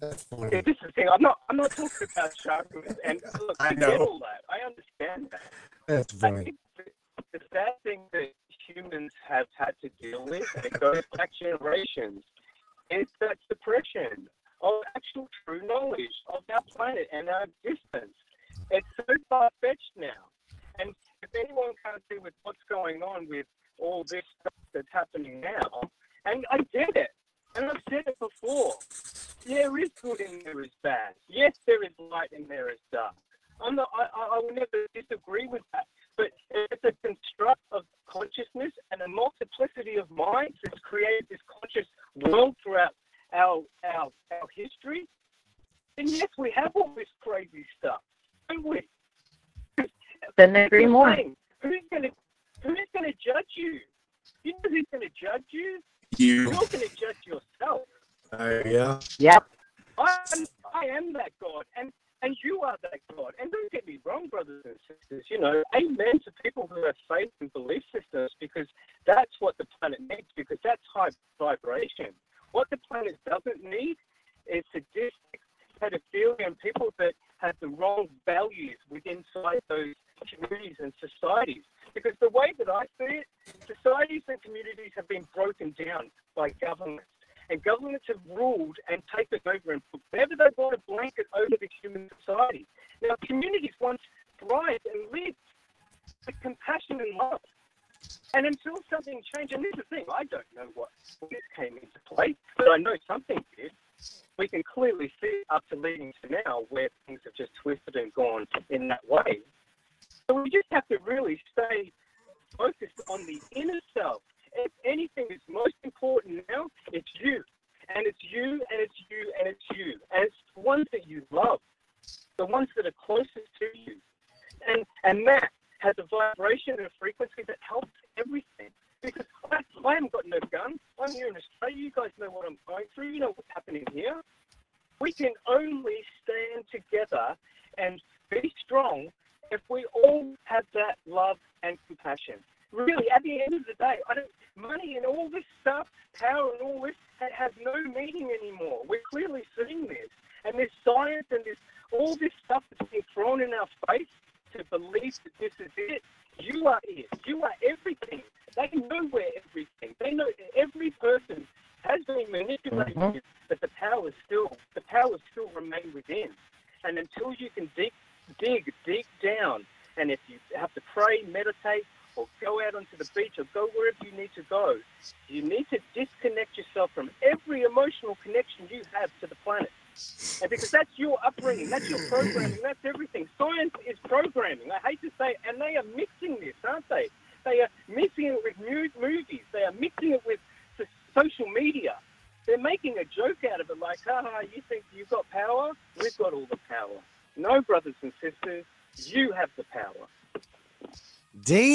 B: that's funny.
C: this is the thing. I'm not. I'm not talking about chakras. And look,
B: I
C: I get all that. I understand that.
B: That's
C: I
B: funny.
C: think the, the sad thing that humans have had to deal with, and it goes back generations, is that suppression of actual true knowledge of our planet and our existence. It's so far fetched now. And if anyone can't see with what's going on with all this stuff that's happening now, and I get it, and I've said it before, there is good and there is bad. Yes, there is light and there is dark. I'm not, I, I will never disagree with that. But it's a construct of consciousness and a multiplicity of minds that's created this conscious world throughout our our our history. And yes, we have all this crazy stuff, don't we?
D: Couldn't agree more.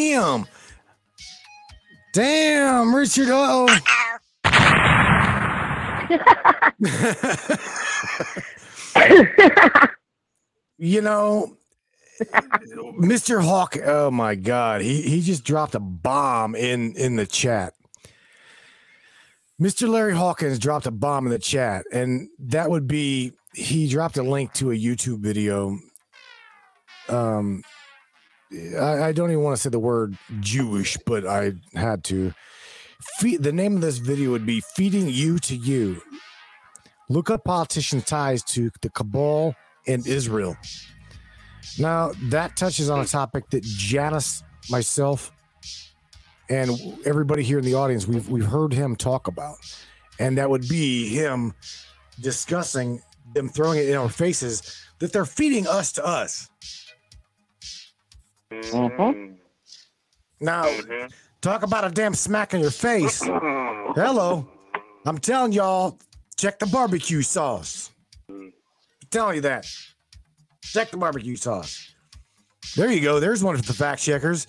B: Damn. Damn, Richard. Oh. you know, Mr. Hawk. Oh my God, he he just dropped a bomb in in the chat. Mr. Larry Hawkins dropped a bomb in the chat, and that would be he dropped a link to a YouTube video. Um, I, I don't even want to say the word Jewish, but I had to. The name of this video would be "Feeding You to You." Look up politician ties to the cabal and Israel. Now that touches on a topic that Janice, myself, and everybody here in the audience we've we've heard him talk about, and that would be him discussing them throwing it in our faces that they're feeding us to us. Now, talk about a damn smack in your face. Hello, I'm telling y'all, check the barbecue sauce. I'm telling you that. Check the barbecue sauce. There you go. There's one of the fact checkers.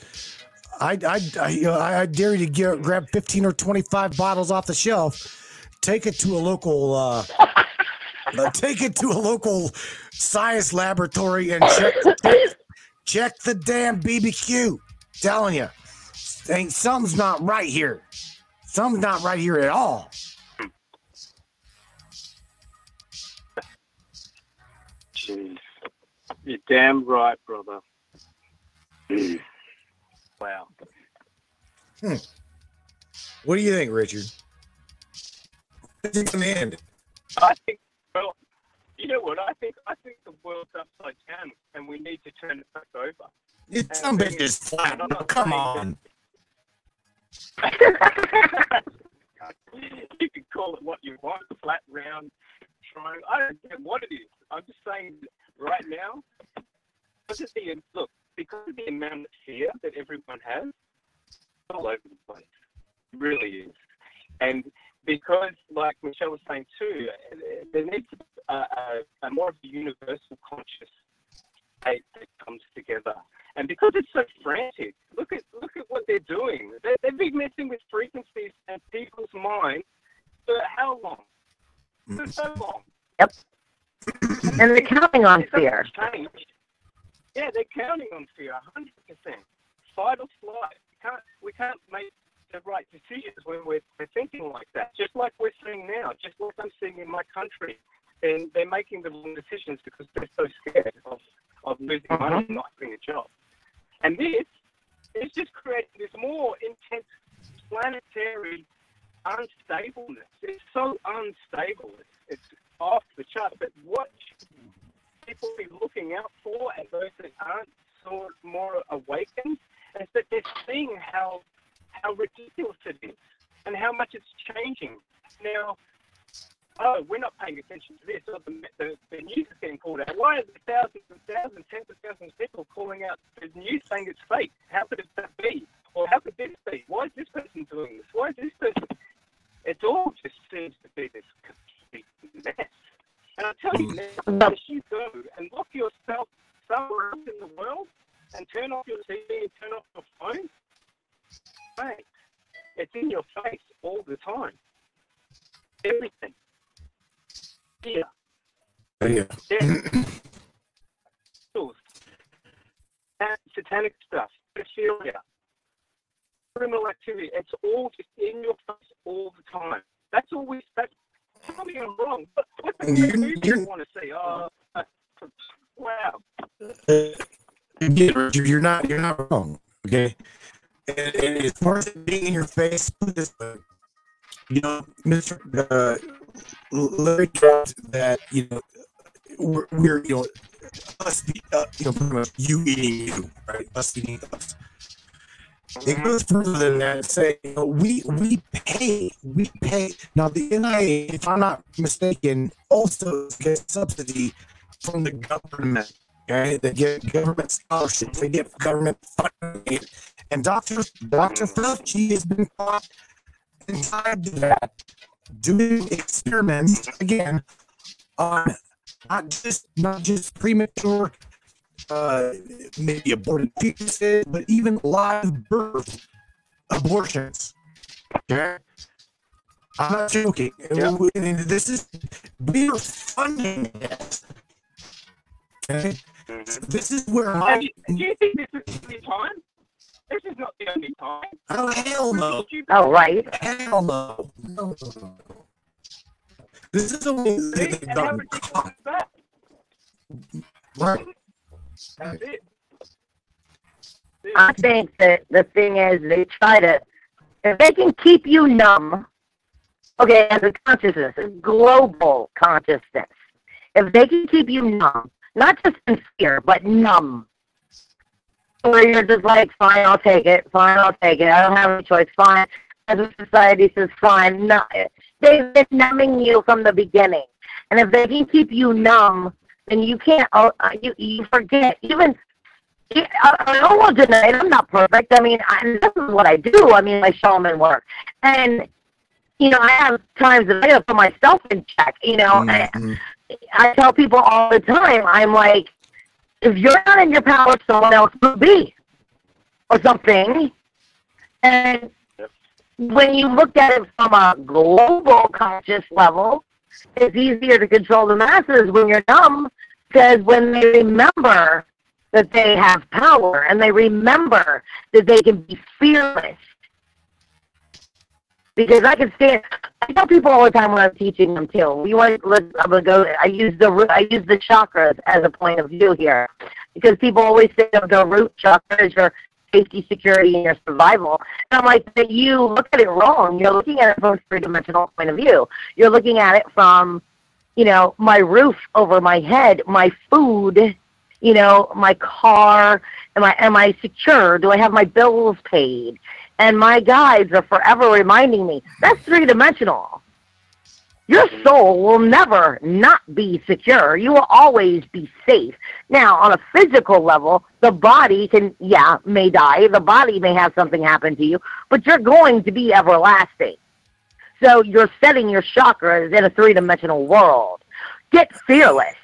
B: I I I, I, I dare you to get, grab 15 or 25 bottles off the shelf, take it to a local uh, uh, take it to a local science laboratory and check check, check the damn BBQ. Telling you, ain't something's not right here. Something's not right here at all.
C: Jeez. You're damn right, brother. wow. Hmm.
B: What do you think, Richard? It's gonna end.
C: I think, you know what? I think I think the world's upside down, and we need to turn it back over.
B: It's some bitch is flat. Come on.
C: you can call it what you want, flat, round, triangle. I don't care what it is. I'm just saying right now, look at the look because of the amount of fear that everyone has, it's all over the place. It really is, and because, like Michelle was saying too, there needs to be a, a, a more of a universal conscious state that comes together. And because it's so frantic, look at look at what they're doing. They, they've been messing with frequencies and people's minds for how long? For mm. so long.
D: Yep. And they're counting on fear.
C: changed, yeah, they're counting on fear, hundred percent. Fight or flight. We can't we can't make the right decisions when we're, we're thinking like that. Just like we're seeing now, just like I'm seeing in my country, and they're making the wrong decisions because they're so scared of, of losing uh-huh. money and not having a job. And this is just creating this more intense planetary unstableness. It's so unstable. It's, it's off the chart. But what should people be looking out for, and those that aren't sort of more awakened, is that they're seeing how how ridiculous it is and how much it's changing. Now, oh, we're not paying attention to this, or the, the, the news is getting called out. Why are there thousands and thousands, tens of thousands of people calling out the news saying it's fake? How could that be? Or how could this be? Why is this person doing this? Why is this person? It all just seems to be this complete mess. And I tell you now, as you go and lock yourself somewhere else in the world and turn off your TV and turn off your phone, mate, it's in your face all the time. Everything. Yeah.
B: Yeah.
C: Death. Satanic stuff. Pedophilia. Criminal activity. It's all just in your face all the time. That's all we. That's, tell me I'm wrong. What, what the
B: You-
C: do you want to see? Oh, uh, wow.
B: You're not you're not wrong. Okay. And, and as far as it being in your face, it you know, Mr. Uh, Larry dropped that you know we're, we're you know us be, uh, you know pretty much you eating you right us eating us. It goes further than that. Say you know, we we pay we pay now the NIA if I'm not mistaken also gets subsidy from the government. Okay, they get government scholarships, they get government funding, and Doctor Doctor Fauci has been caught and tied to that, doing experiments again on not just not just premature, uh, maybe aborted fetuses, but even live birth abortions. Okay, I'm not joking.
C: Yeah.
B: This is we are funding it. Okay, this is where I'm.
C: do you think this is time? This is not the only time.
B: Oh hell no!
D: Oh, right.
B: Hell no! No, no, no. This is the only
C: See?
B: they've
C: And
B: gotten caught. Right.
C: That's it.
D: I think that the thing is they try to if they can keep you numb, okay, as a consciousness, a global consciousness, if they can keep you numb, not just in fear, but numb. Where you're just like, fine, I'll take it, fine, I'll take it, I don't have any choice, fine. As a society says, fine, no, they've been numbing you from the beginning. And if they can keep you numb, then you can't, oh, uh, you, you forget, even I, I won't deny it. I'm not perfect. I mean, I, this is what I do. I mean, my shaman work, and you know, I have times that I have to put myself in check. You know, I,
B: Mhm.
D: I tell people all the time. I'm like, if you're not in your power, someone else will be, or something. And when you look at it from a global conscious level, it's easier to control the masses when you're numb, because when they remember that they have power and they remember that they can be fearless. Because I can stand. I tell people all the time when I'm teaching them too. We want. Let's. I'm gonna go. I use the. I use the chakras as a point of view here, because people always say of the root chakra is your safety, security, and your survival. And I'm like, that you look at it wrong. You're looking at it from a three-dimensional point of view. You're looking at it from, you know, my roof over my head, my food, you know, my car, am I am I secure? Do I have my bills paid? And my guides are forever reminding me that's three dimensional. Your soul will never not be secure. You will always be safe. Now, on a physical level, the body can, yeah, may die. The body may have something happen to you, but you're going to be everlasting. So you're setting your chakras in a three dimensional world. Get fearless.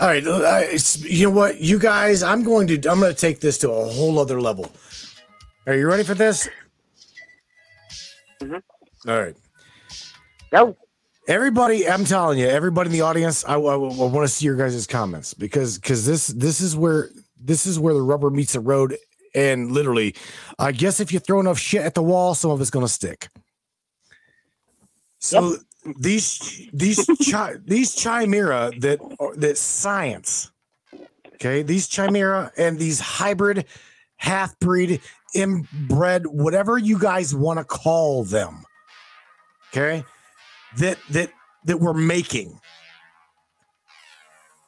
B: All right, uh, you know what, you guys, I'm going to I'm going to take this to a whole other level. Are you ready for this?
C: Mhm.
B: All right.
D: Go.
B: Everybody, I'm telling you, everybody in the audience, I, I want to see your guys' comments because because this this is where this is where the rubber meets the road, and literally, I guess if you throw enough shit at the wall, some of it's gonna stick. So these these chi- these chimera that that science, okay, these chimera and these hybrid, half breed, inbred, whatever you guys want to call them, okay? That that that we're making.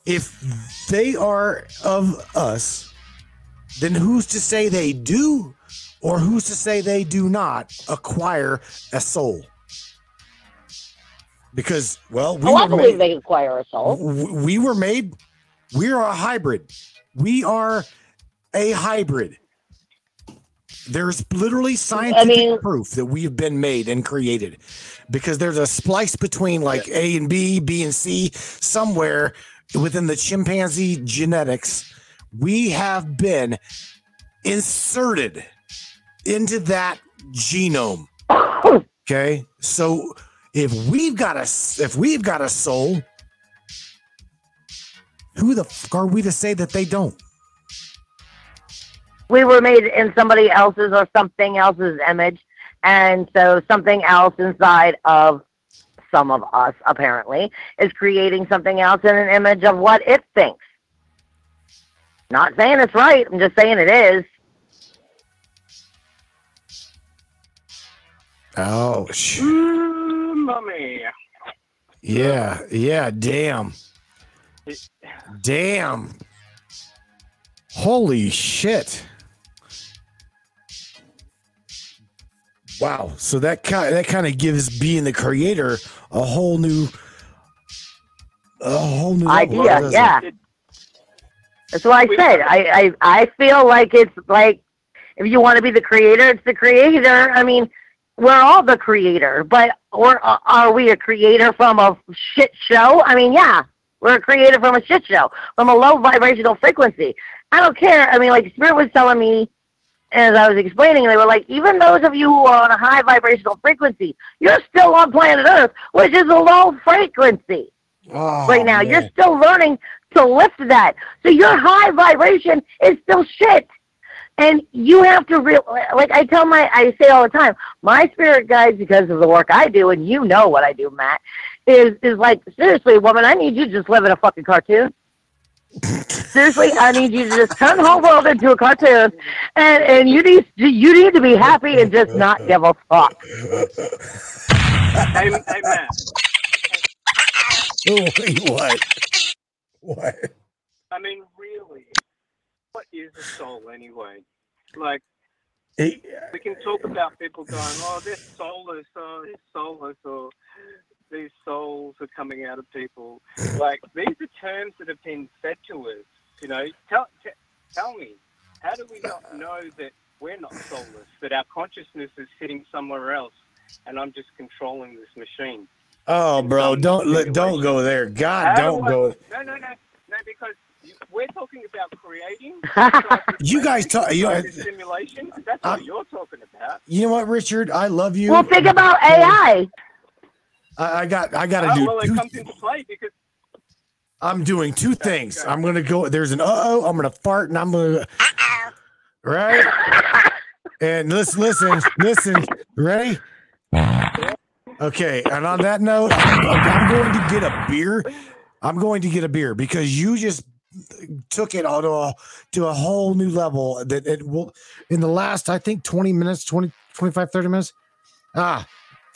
B: If they are of us then who's to say they do or who's to say they do not acquire a soul? Because well we
D: oh, I believe
B: made,
D: they acquire a soul.
B: we were made we are a hybrid. We are a hybrid there's literally scientific
D: mean-
B: proof that we've been made and created because there's a splice between like A and B, B and C, somewhere within the chimpanzee genetics. We have been inserted into that genome. Okay. So if we've got a if we've got a soul, who the fuck are we to say that they don't?
D: We were made in somebody else's or something else's image. And so something else inside of some of us, apparently, is creating something else in an image of what it thinks. Not saying it's right, I'm just saying it is.
B: Ouch.
C: Ooh, mm, mummy.
B: Yeah, yeah, damn. Damn. Holy shit. Wow. So that kind that kind of gives being the creator a whole new a whole new
D: idea.
B: doesn't
D: Yeah.
B: it?
D: That's what I said. I, I I feel like it's like if you want to be the creator, it's the creator. I mean, we're all the creator, but or uh, are we a creator from a shit show? I mean, yeah, we're a creator from a shit show, from a low vibrational frequency. I don't care. I mean, like Spirit was telling me as I was explaining, they were like, even those of you who are on a high vibrational frequency, you're still on planet Earth, which is a low frequency
B: Oh,
D: right now.
B: man.
D: You're still learning to lift that. So your high vibration is still shit. And you have to real like I tell my I say all the time, my spirit guides because of the work I do, and you know what I do, Matt, is is like seriously, woman, I need you to just live in a fucking cartoon. Seriously, I need you to just turn the whole world into a cartoon, and and you need you need to be happy and just not give a fuck.
C: Amen. hey,
B: Oh, wait, what? What?
C: I mean, really, what is a soul anyway? Like,
B: Hey,
C: we can talk about people going, oh, they're soulless, oh, they're soulless, or these souls are coming out of people. Like, these are terms that have been said to us. You know, tell, t- tell me, how do we not know that we're not soulless, that our consciousness is sitting somewhere else, and I'm just controlling this machine?
B: Oh, bro, don't let- don't go there. God,
C: How
B: don't
C: do I-
B: go.
C: No, no, no, no, because we're talking about creating.
B: You guys talk. You know,
C: simulation. That's
B: I'm-
C: what you're talking about.
B: you know what, Richard? I love you.
D: Well, think about AI.
B: I, I got. I got to
C: Oh,
B: do.
C: well, it
B: two-
C: comes into play because
B: I'm doing two things. I'm gonna go. There's an uh oh. I'm gonna fart and I'm gonna. uh-oh. right. And listen, listen, listen. Ready? Okay. And on that note, I'm, I'm going to get a beer. I'm going to get a beer because you just took it on to a, to a whole new level that it will in the last i think 20 minutes 20 25 30 minutes ah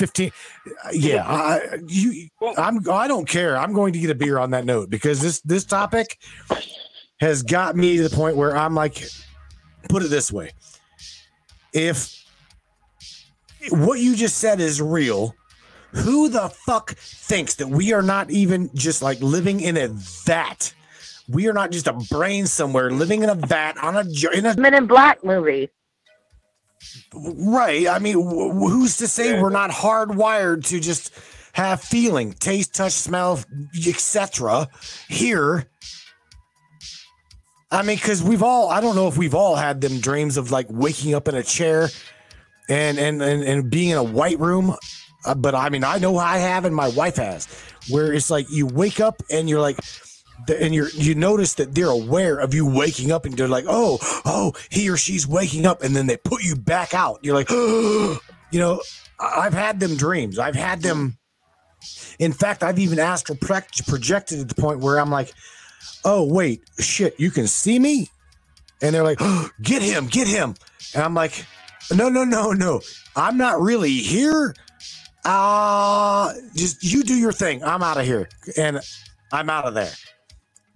B: 15 uh, yeah I, you i'm i don't care. I'm going to get a beer on that note because this this topic has got me to the point where i'm like put it this way. If what you just said is real who the fuck thinks that we are not even just like living in a vat? We are not just a brain somewhere living in a vat on a in a
D: Men in Black movie.
B: Right. I mean, wh- wh- who's to say we're not hardwired to just have feeling, taste, touch, smell, etc. Here, I mean, because we've all I don't know if we've all had them dreams of like waking up in a chair and and and, and being in a white room uh, but I mean, I know I have, and my wife has, where it's like you wake up and you're like, and you're you notice that they're aware of you waking up, and they're like, oh, oh, he or she's waking up, and then they put you back out. You're like, you know, I've had them dreams. I've had them. In fact, I've even astral proj- projected at the point where I'm like, oh wait, shit, you can see me, and they're like, get him, get him, and I'm like, no, no, no, no, I'm not really here. Uh just you do your thing. I'm out of here, and I'm out of there.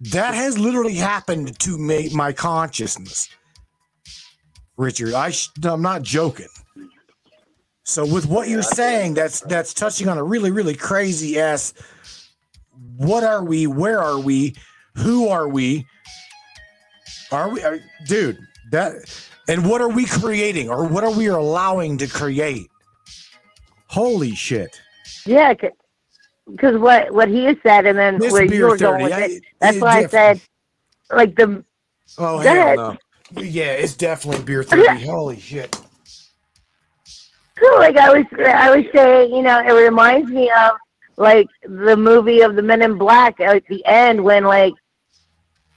B: That has literally happened to me, my consciousness, Richard. I sh- I'm not joking. So with what you're saying, that's that's touching on a really really crazy ass. What are we? Where are we? Who are we? Are we, are, dude? That and what are we creating, or what are we allowing to create? Holy shit!
D: Yeah, because what what he said, and then
B: This
D: where you were going with
B: I-
D: it. That's
B: it
D: why I said, like the
B: Oh
D: Go
B: hell no! Yeah, it's definitely beer thirty. Holy shit!
D: like I was I was saying, you know, it reminds me of like the movie of the Men in Black at the end when like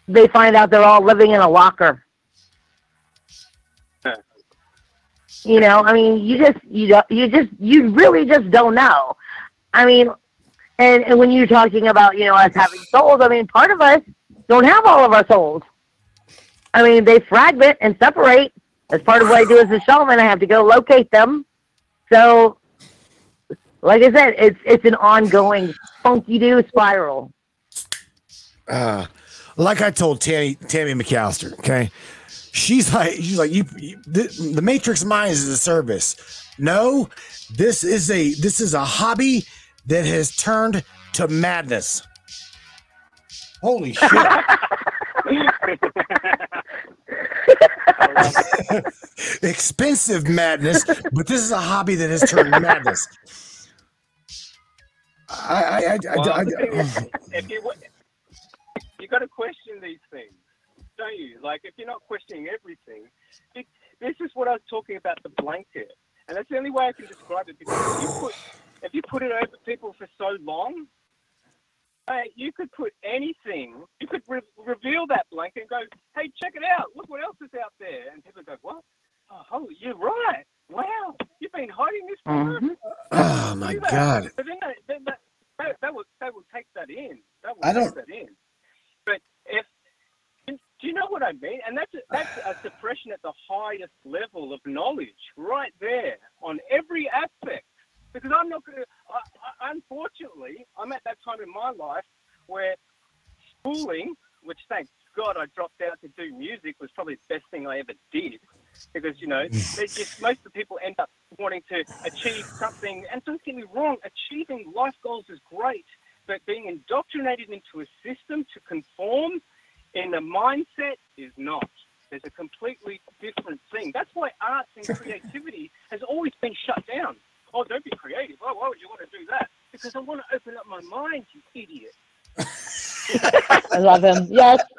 D: they find out they're all living in a locker. You know, I mean, you just you don't you just you really just don't know. I mean, and and when you're talking about you know us having souls, I mean, part of us don't have all of our souls. I mean, they fragment and separate. As part of what I do as a shaman, I have to go locate them. So, like I said, it's it's an ongoing funky do spiral.
B: Uh, like I told Tammy Tammy McAllister, okay, she's like she's like you, you the, the Matrix Mind is a service. No, this is a this is a hobby that has turned to madness. Holy shit! Expensive madness, but this is a hobby that has turned madness. I, I, I, I,
C: Well,
B: I-
C: the thing is, if you mm. you got to question these things, don't you? Like if you're not questioning everything, it, this is what I was talking about the blanket, and that's the only way I can describe it. Because you put if you put it over people for so long, uh, you could put anything. You could re- reveal that blanket and go, "Hey, check it out! Look what else is out there!" And people go, "What? Oh, you're right! Wow, you've been hiding this for
D: Mhm.
B: oh my
C: do that.
B: god!
C: But then that, then that, that, that will that will take that in. That will
B: I
C: take
B: don't-
C: that in. But if do you know what I mean? And that's a, that's a suppression at the highest level of knowledge, right there on every aspect. Because I'm not going to. Unfortunately, I'm at that time in my life where schooling, which thank God I dropped out to do music, was probably the best thing I ever did. Because you know, just most of the people end up wanting to achieve something. And don't get me wrong, achieving life goals is great, but being indoctrinated into a system to conform in a mindset is not. There's a completely different thing. That's why arts and creativity has always been shut down. Oh, don't be creative. Oh, why would you want to do that? Because I want to open up my mind, you idiot.
D: I love him. Yes.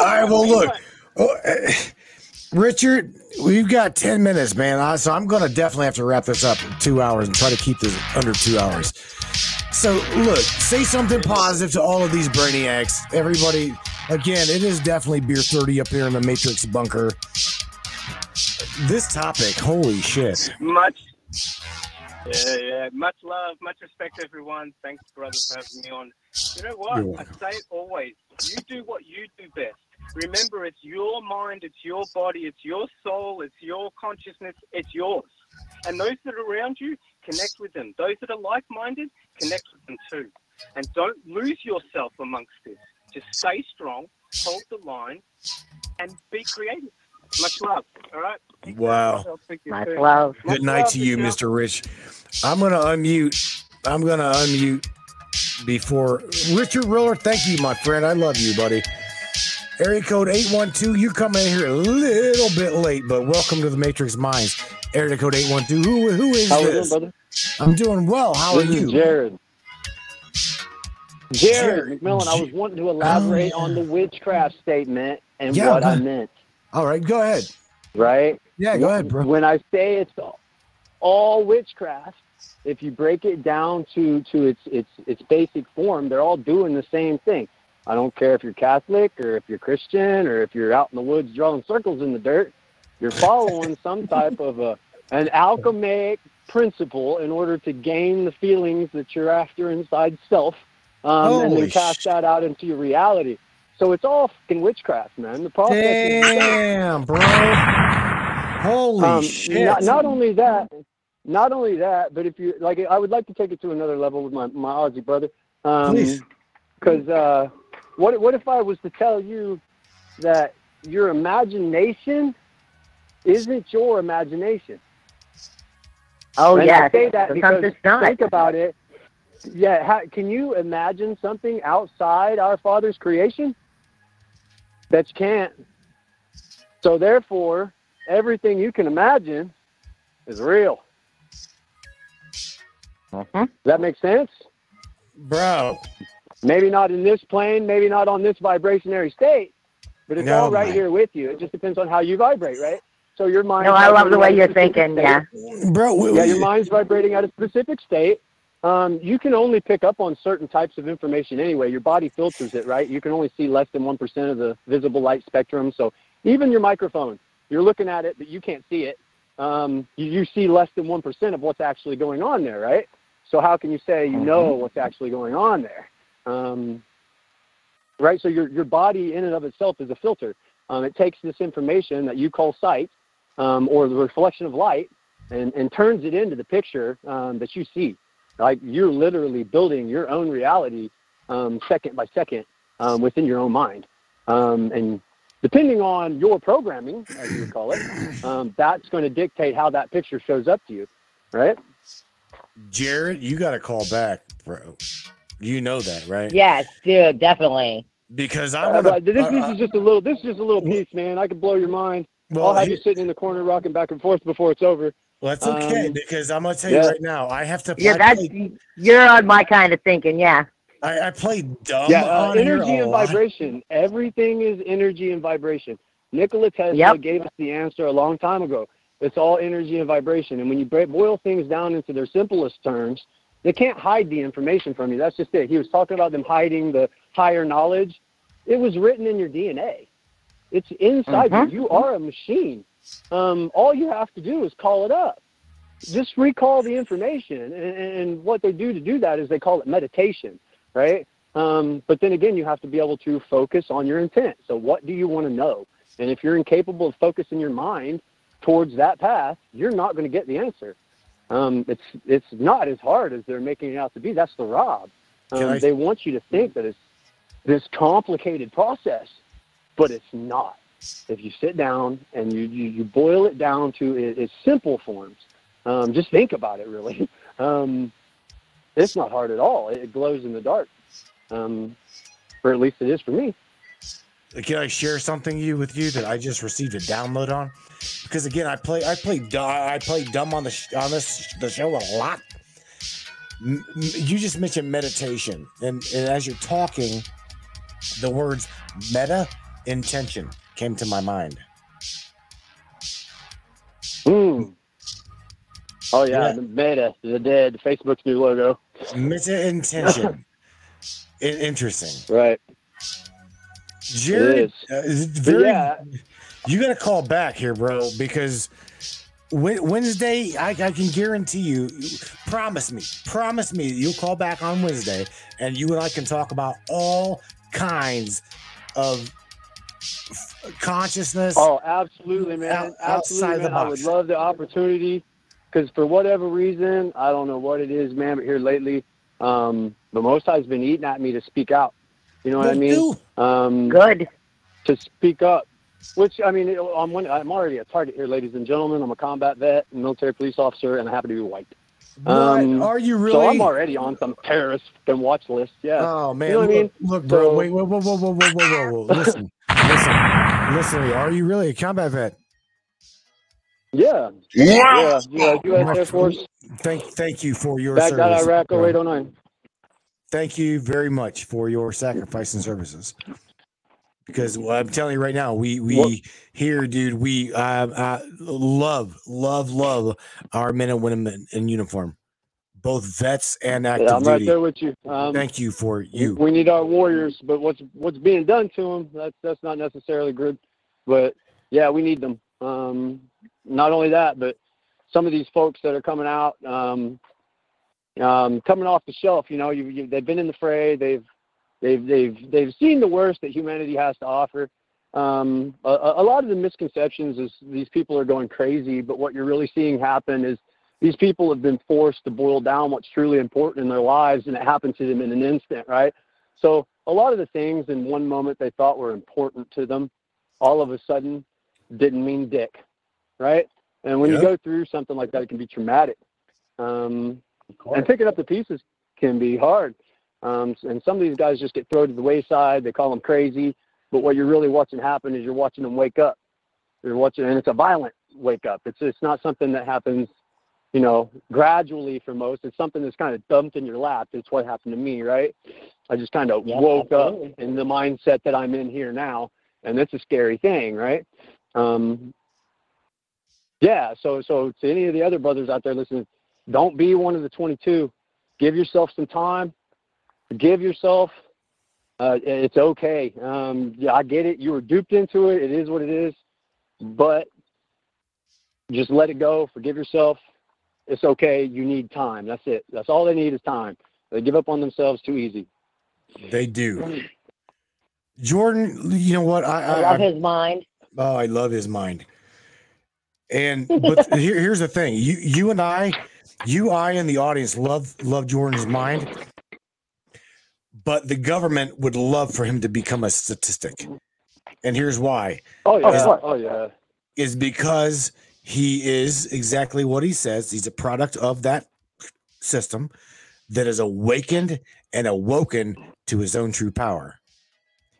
B: All right,
C: I
B: well, look, oh, eh, Richard, we've got 10 minutes, man. I- So I'm going to definitely have to wrap this up in two hours and try to keep this under two hours. So, look, say something positive to all of these brainiacs. Everybody, again, it is definitely beer 30 up here in the Matrix bunker. This topic, holy shit.
C: Much. Yeah, yeah. Much love, much respect, everyone. Thanks, brother, for having me on. You know what? I say it always. You do what you do best. Remember, it's your mind, it's your body, it's your soul, it's your consciousness, it's yours. And those that are around you, connect with them. Those that are like-minded, connect with them too. And don't lose yourself amongst this. Just stay strong, hold the line, and be creative. Much love. All right.
B: Wow.
C: I'll speak to you
D: Much
C: soon.
D: love.
B: Good
C: Much
B: night
C: love,
B: to you,
C: Michelle.
B: Mr. Rich. I'm going to unmute. I'm going to unmute before Richard Riller. Thank you, my friend. I love you, buddy. Area code 812. You come in here a little bit late, but welcome to the Matrix Minds. Area code 812. Who, who is
E: How we doing,
B: this?
E: brother?
B: I'm doing well. How are
E: this is
B: you?
E: Jared. Jared,
B: Jared,
E: McMillan, I
B: J-
E: was wanting to elaborate
B: Oh,
E: on the witchcraft statement and
B: Yeah,
E: what
B: go
E: I meant,
B: All right, go ahead.
E: right?
B: Yeah, go ahead, bro.
E: When I say it's all all witchcraft, if you break it down to to its its its basic form, they're all doing the same thing. I don't care if you're Catholic or if you're Christian or if you're out in the woods drawing circles in the dirt. You're following some type of a an alchemic principle in order to gain the feelings that you're after inside self, um, and then cast
B: sh-
E: that out into your reality. So it's all fucking witchcraft, man. The process is.
B: Damn, bro. Holy
E: Um,
B: shit.
E: Not, not only that, not only that, but if you like, I would like to take it to another level with my my Aussie brother. Um,
B: Please.
E: Because uh, what what if I was to tell you that your imagination isn't your imagination?
D: Oh
E: and
D: yes.
E: I say that
D: Sometimes
E: because
D: it's not.
E: think about it. Yeah, how, can you imagine something outside our Father's creation? That you can't. So therefore, everything you can imagine is real.
D: Mhm.
E: Does that make sense?
B: Bro.
E: Maybe not in this plane, maybe not on this vibrationary state, but it's
B: No,
E: all right
B: man.
E: here with you. It just depends on how you vibrate, right? So your mind.
D: No, I love the way you're thinking. Yeah.
B: Bro, we,
E: Yeah, your mind's vibrating at a specific state. Um, you can only pick up on certain types of information anyway. Your body filters it, right? You can only see less than 1% of the visible light spectrum. So even your microphone, you're looking at it, but you can't see it. Um, you, you see less than 1% of what's actually going on there, right? So how can you say you know what's actually going on there? Um, right? So your, your body in and of itself is a filter. Um, it takes this information that you call sight um, or the reflection of light and, and turns it into the picture um, that you see. Like you're literally building your own reality um, second by second um, within your own mind. Um, and depending on your programming, as you would call it, um, that's going to dictate how that picture shows up to you, right?
B: Jared, you got to call back, bro. You know that, right?
D: Yes, dude, definitely.
B: Because I
E: Uh,
B: want
E: but this, this
B: to.
E: is just a little. This is just a little piece, man. I could blow your mind.
B: Well,
E: I'll have
B: he-
E: you sitting in the corner, rocking back and forth before it's over.
B: Well, that's okay
E: Um,
B: because I'm gonna tell
E: yeah.
B: you right now. I have to.
D: Yeah, that's you're on my kind of thinking. Yeah.
B: I, I play dumb
E: yeah, uh,
B: on here
E: energy
B: a
E: and vibration. Everything is energy and vibration. Nikola Tesla
D: Yep.
E: gave us the answer a long time ago. It's all energy and vibration. And when you boil things down into their simplest terms, they can't hide the information from you. That's just it. He was talking about them hiding the higher knowledge. It was written in your DNA. It's inside
D: Mhm.
E: you. You are a machine. Um, all you have to do is call it up. Just recall the information. And, and what they do to do that is they call it meditation, right? Um, but then again, you have to be able to focus on your intent. So, what do you want to know? And if you're incapable of focusing your mind towards that path, you're not going to get the answer. Um, it's it's not as hard as they're making it out to be. That's the rob. Um,
B: I-
E: they want you to think that it's this complicated process, but it's not. If you sit down and you, you, you boil it down to its simple forms, um, just think about it really. Um, it's not hard at all. It glows in the dark, um, or at least it is for me.
B: Can I share something you with you that I just received a download on? Because again, I play I play I play dumb on the on this the show a lot. You just mentioned meditation, and, and as you're talking, the words meta intention came to my mind.
E: Mm. Oh yeah,
B: Yeah.
E: the Meta, the dead, Facebook's new logo.
B: Meta intention. I- interesting.
E: Right.
B: Jared,
E: is.
B: uh, very,
E: yeah,
B: you got to call back here, bro, because Wednesday, I, I can guarantee you, promise me, promise me, you'll call back on Wednesday and you and I can talk about all kinds of consciousness.
E: Oh, absolutely, man.
B: Out,
E: absolutely, man. I would love the opportunity because for whatever reason, I don't know what it is, man, but here lately, um, the Most High's been eating at me to speak out. You know what they
B: I
E: mean? Um,
D: Good.
E: To speak up, which I mean, I'm, one, I'm already a target here, ladies and gentlemen. I'm a combat vet, military police officer, and I happen to be white. Um,
B: are you really?
E: So I'm already on some terrorist and watch list. Yeah.
B: Oh man.
E: You know what
B: look, I
E: mean?
B: Look, bro.
E: So...
B: Wait, whoa, whoa, whoa, whoa, whoa, whoa, whoa. Listen, listen, listen. Are you really a combat vet?
E: Yeah. Yeah. Yeah. U.S. Air Force,
B: Thank, thank you for your
E: Baghdad,
B: service.
E: Iraq, 0809.
B: Thank you very much for your sacrifice and services. because well, I'm telling you right now, we we
E: What-
B: here, dude, we uh, uh, love, love, love our men and women in, in uniform, both vets and active
E: Yeah, I'm right
B: duty.
E: there with you. Um,
B: Thank you for you.
E: We need our warriors, but what's what's being done to them that's that's not necessarily good. But yeah, we need them. Um, not only that, but some of these folks that are coming out, um, um, coming off the shelf. You know, you, you, they've been in the fray. They've they've they've they've seen the worst that humanity has to offer. Um, a a lot of the misconceptions is these people are going crazy, but what you're really seeing happen is these people have been forced to boil down what's truly important in their lives, and it happened to them in an instant, right? So a lot of the things in one moment they thought were important to them, all of a sudden didn't mean dick, right? And when
B: Yeah.
E: you go through something like that, it can be traumatic. Um, and picking up the pieces can be hard. Um, and some of these guys just get thrown to the wayside. They call them crazy. But what you're really watching happen is you're watching them wake up. You're watching, and it's a violent wake up. It's it's not something that happens, you know, gradually for most. It's something that's kind of dumped in your lap. It's what happened to me, right? I just kind of
D: Yeah,
E: woke
D: absolutely.
E: up in the mindset that I'm in here now, and it's a scary thing, right? Um, yeah. So so to any of the other brothers out there listening, don't be one of the 22. Give yourself some time. Forgive yourself. Uh, it's okay. Um, yeah, I get it. You were duped into it. It is what it is. But just let it go. Forgive yourself. It's okay. You need time. That's it. That's all they need is time. They give up on themselves too easy.
B: They do. Jordan, you know what? I,
D: I
B: I,
D: love
B: I
D: his mind.
B: oh, I love his mind. And but here, here's the thing: you, you and I, you, I, and the audience love love Jordan's mind, but the government would love for him to become a statistic. And here's why:
E: Oh yeah.
B: Is-
E: Oh yeah.
B: is because he is exactly what he says. He's a product of that system that is awakened and awoken to his own true power.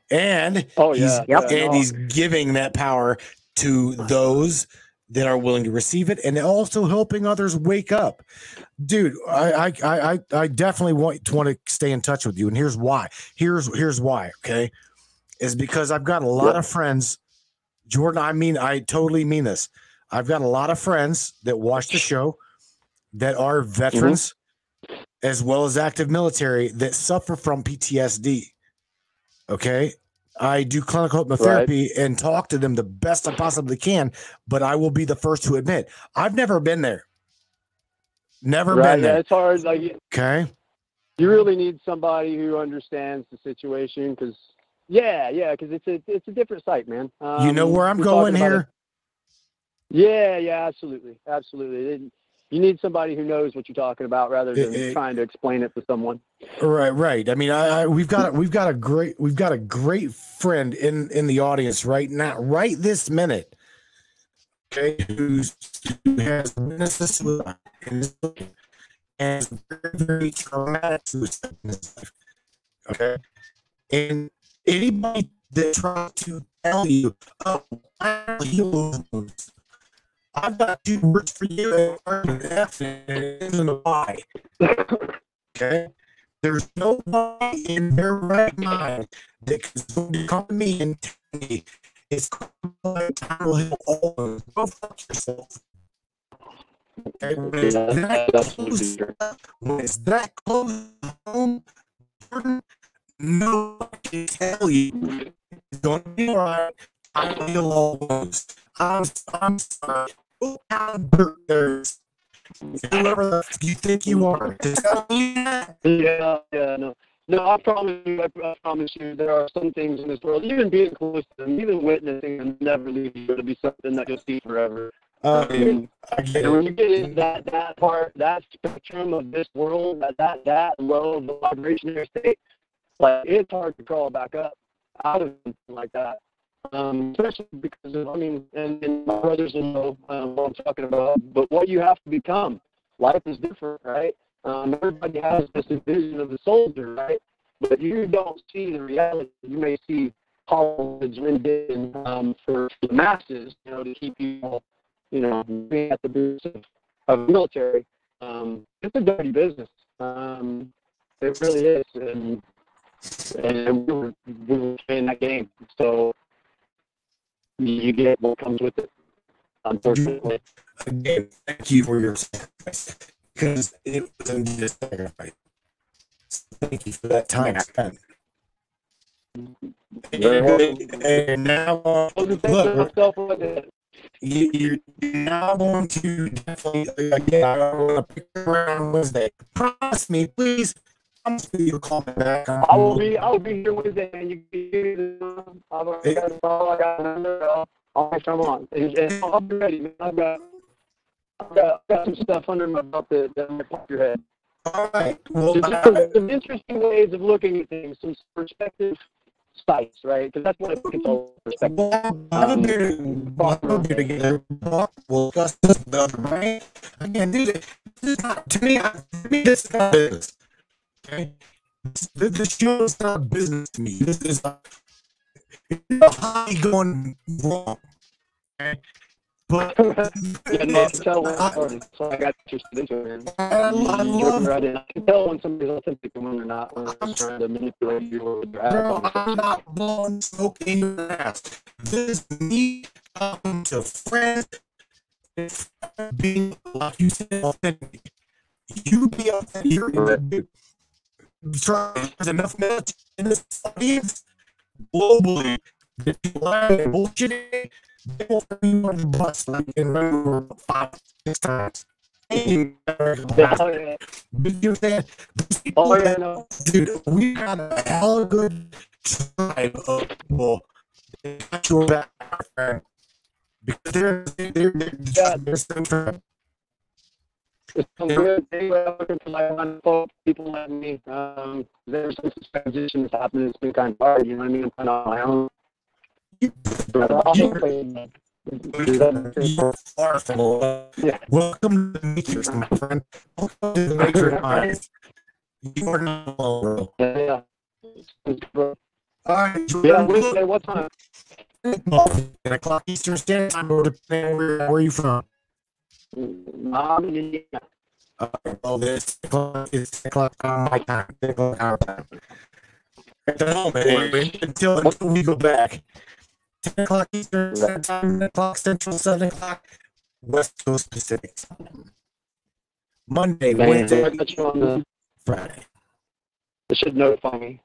B: And
E: Oh
B: he's,
E: yeah. yeah,
B: and he's giving that power to those that are willing to receive it and also helping others wake up. Dude, I I I I- definitely want to want to stay in touch with you. And here's why. Here's here's why, okay? Is because I've got a lot
E: Yeah.
B: of friends. Jordan, I mean, I totally mean this. I've got a lot of friends that watch the show that are veterans as well as active military that suffer from PTSD. Okay. I do clinical hypnotherapy and talk to them the best I possibly can, but I will be the first to admit I've never been there. Never
E: right.
B: been
E: Yeah,
B: there.
E: it's hard. Like
B: Okay.
E: you really need somebody who understands the situation because yeah, yeah, because it's a it's a different site, man.
B: you know
E: Um,
B: where I'm going here?
E: It- Yeah, yeah, absolutely, absolutely. It- you need somebody who knows what you're talking about rather than
B: it-
E: trying to explain it to someone.
B: Right, right. I mean, I, I we've got we've got a great we've got a great friend in in the audience right now, right this minute. Okay, who's who has witnessed a suicide in his life and very, very traumatic suicide in his life. Okay, and anybody that tries to tell you, oh, I'll heal. I've got two words for you, and an F and it isn't a Y. Okay. There's nobody in their right mind that can come to me and tell me it's like time will all of them. Go fuck yourself. Okay, when it's that close, when it's that close home, Jordan, nobody can tell you it's going to be all right. I all wounds. I'm, I'm sorry. Go pound dirt there's whoever you think you are. Just tell me that.
E: Yeah, yeah, no. No, I promise you, I, promise you, there are some things in this world, even being close to them, even witnessing them, never leave you. It'll be something that you'll see forever. Um,
B: I get
E: and when you get into that that part, that spectrum of this world, that that that low of the vibrationary state, like it's hard to crawl back up out of something like that. Um, especially because of, I mean, and, and my brothers will know um, what I'm talking about. But what you have to become, life is different, right? Um, everybody has this vision of the soldier, right? But you don't see the reality. You may see college LinkedIn um, for, for the masses, you know, to keep you all you know, being at the boots of, of the military. Um, it's a dirty business. Um, it really is. And and we were, we were playing that game. So you get what comes with it. Unfortunately,
B: Again, thank you for your sacrifice because it was indeed a sacrifice. Thank you for that time spent.
E: Very.
B: And now, uh,
E: I wasn't thinking of
B: look,
E: myself like that.
B: you, you're now going to definitely again. I want to pick around Wednesday. Promise me, please. Promise call me back.
E: I will be. I will be here Wednesday, and you can give me. I've got a call. I got number. I'll, I'll make sure I'm on. And, and I'll be ready, man. I've got. I've got, I've got some stuff under my belt that, that might pop your head.
B: All right. Well, I-
E: some, some interesting ways of looking at things, some perspective sites, right? Because that's what I it's all perspective.
B: We'll have beer, we'll beer together. We'll discuss this with the other brain. Again, dude, this is not, to me, I- to me, this is not business. Okay? This, this show is not business to me. This is a, it's a hobby going wrong. Okay? But
E: yeah, no, I can tell when started, so I got interested into it.
B: I, I
E: You-
B: love
E: right in. I can tell when somebody's authentic and when they're not, when they're just trying to manipulate you or with their
B: Girl, I'm not blowing smoke in your ass. This is me talking to friends, being like you said, authentic. You be authentic. You're. There's enough mess in this audience globally that you lying and bullshitting. They will throw you on the bus like in remember five, six times.
E: Oh, yeah.
B: you said
E: Oh, yeah, no.
B: Dude, we got a hell of a good tribe of people that got your back, my friend. Because they're, they're, they're, they're, they're.
E: It's people like me. Um, there's some transition that's happening. It's been kind of hard. You know what I mean? I'm kind of on my own. But I'm
B: You're far from.
E: Yeah.
B: Welcome to the Matrix, my friend. Welcome to the Matrix minds. You are not alone, bro.
E: yeah.
B: All right,
E: Yeah, Wednesday, what time?
B: 10 o'clock Eastern Standard Time, or depending where, where are you from?
E: I'm Indiana.
B: Uh, well, this is 10 o'clock on my time, 10 o'clock our time. At the moment, anyway, until, until we go back. 10 o'clock Eastern Time, 10 o'clock Central, 7 o'clock West Coast Pacific Time. Monday,
E: Man,
B: Wednesday,
E: I got you on the.
B: Friday.
E: It should notify me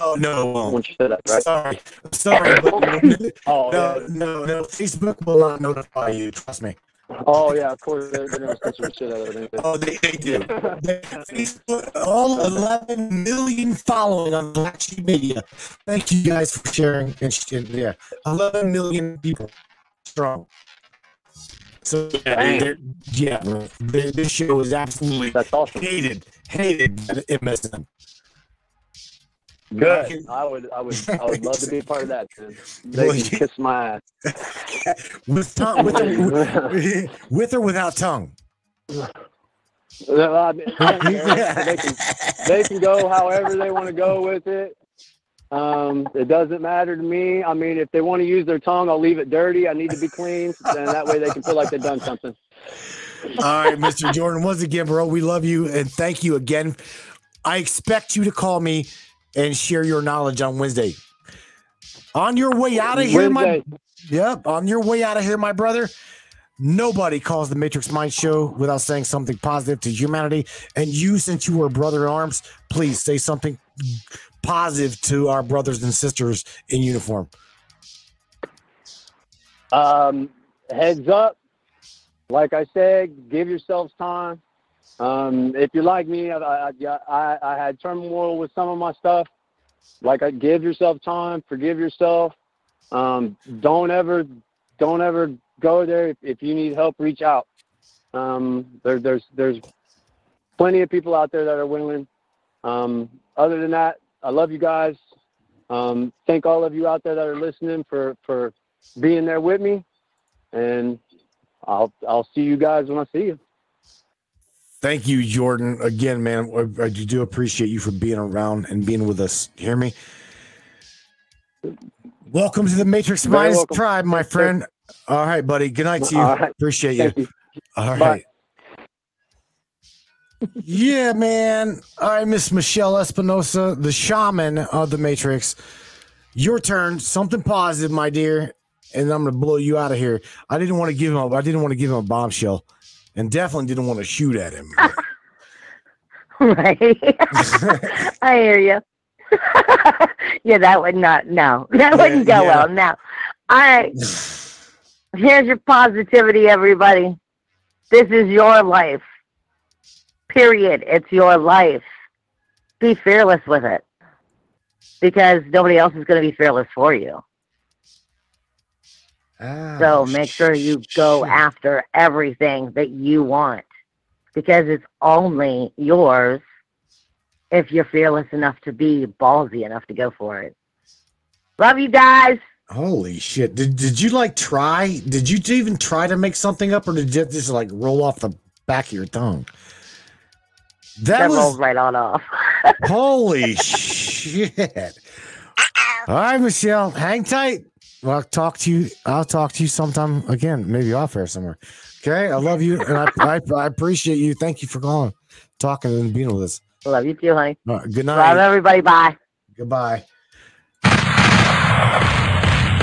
B: Oh, no,
E: once you set up, right?
B: Sorry, sorry, but
E: Oh,
B: no,
E: yeah.
B: no, no. Facebook will not notify you. Trust me.
E: Oh, yeah, of course. They're, they're going to censor the shit out of it.
B: Oh, they, they do. They- Facebook, all 11 million following on Black Sheep Media. Thank you guys for sharing. And yeah, 11 million people strong. So yeah, yeah, this show is absolutely
E: That's awesome.
B: hated, hated MSM.
E: Good. I would, I would, I would love to be a part of that. Man. They
B: Well,
E: can kiss my ass.
B: With tongue, with,
E: ass.
B: with or without tongue.
E: Well, I mean, I they can, they can go however they want to go with it. Um, it doesn't matter to me. I mean, if they want to use their tongue, I'll leave it dirty. I need to be clean, and that way they can feel like they've done something.
B: All right, Mr. Jordan. Once again, bro, we love you and thank you again. I expect you to call me and share your knowledge on Wednesday. On your way out of here, my yep. On your way out of here, my brother. Nobody calls the Matrix Mind Show without saying something positive to humanity. And you, since you were brother in arms, please say something positive to our brothers and sisters in uniform.
E: Um, heads up. Like I said, give yourselves time. Um, if you're like me, I, I, I, I had turmoil with some of my stuff. Like I give yourself time, forgive yourself. Um, don't ever, don't ever go there. If, if you need help, reach out. Um, there, there's, there's plenty of people out there that are willing. Um, other than that, I love you guys. Um, thank all of you out there that are listening for, for being there with me. And I'll, I'll see you guys when I see you.
B: Thank you, Jordan. Again, man, I, I do appreciate you for being around and being with us. Hear me? Welcome to the Matrix
E: welcome.
B: Tribe, my friend. All right, buddy. Good night to you.
E: Right.
B: Appreciate you.
E: You.
B: All
E: Bye.
B: right. yeah, man. All right, Miss Michelle Espinosa, the shaman of the Matrix. Your turn. Something positive, my dear, and I'm gonna blow you out of here. I didn't want to give him. A, I didn't want to give him a bombshell, and definitely didn't want to shoot at him.
D: right. I hear you. yeah, that would not. No, that wouldn't go
B: yeah.
D: well. No. All right. Here's your positivity, everybody. This is your life. Period. It's your life. Be fearless with it because nobody else is going to be fearless for you.
B: Ah,
D: So make sure you go
B: shit.
D: after everything that you want because it's only yours if you're fearless enough to be ballsy enough to go for it. Love you guys.
B: Holy shit! Did did you like try? Did you even try to make something up, or did it just like roll off the back of your tongue? That,
D: That
B: was
D: rolls right on off.
B: holy shit! All right, Michelle, hang tight. Well, I'll talk to you. I'll talk to you sometime again, maybe off air somewhere. Okay, I love you, and I, I, I appreciate you. Thank you for calling, talking, and being with us.
D: Love you too, honey.
B: All right, good
D: Love
B: night.
D: everybody. Bye.
B: Goodbye.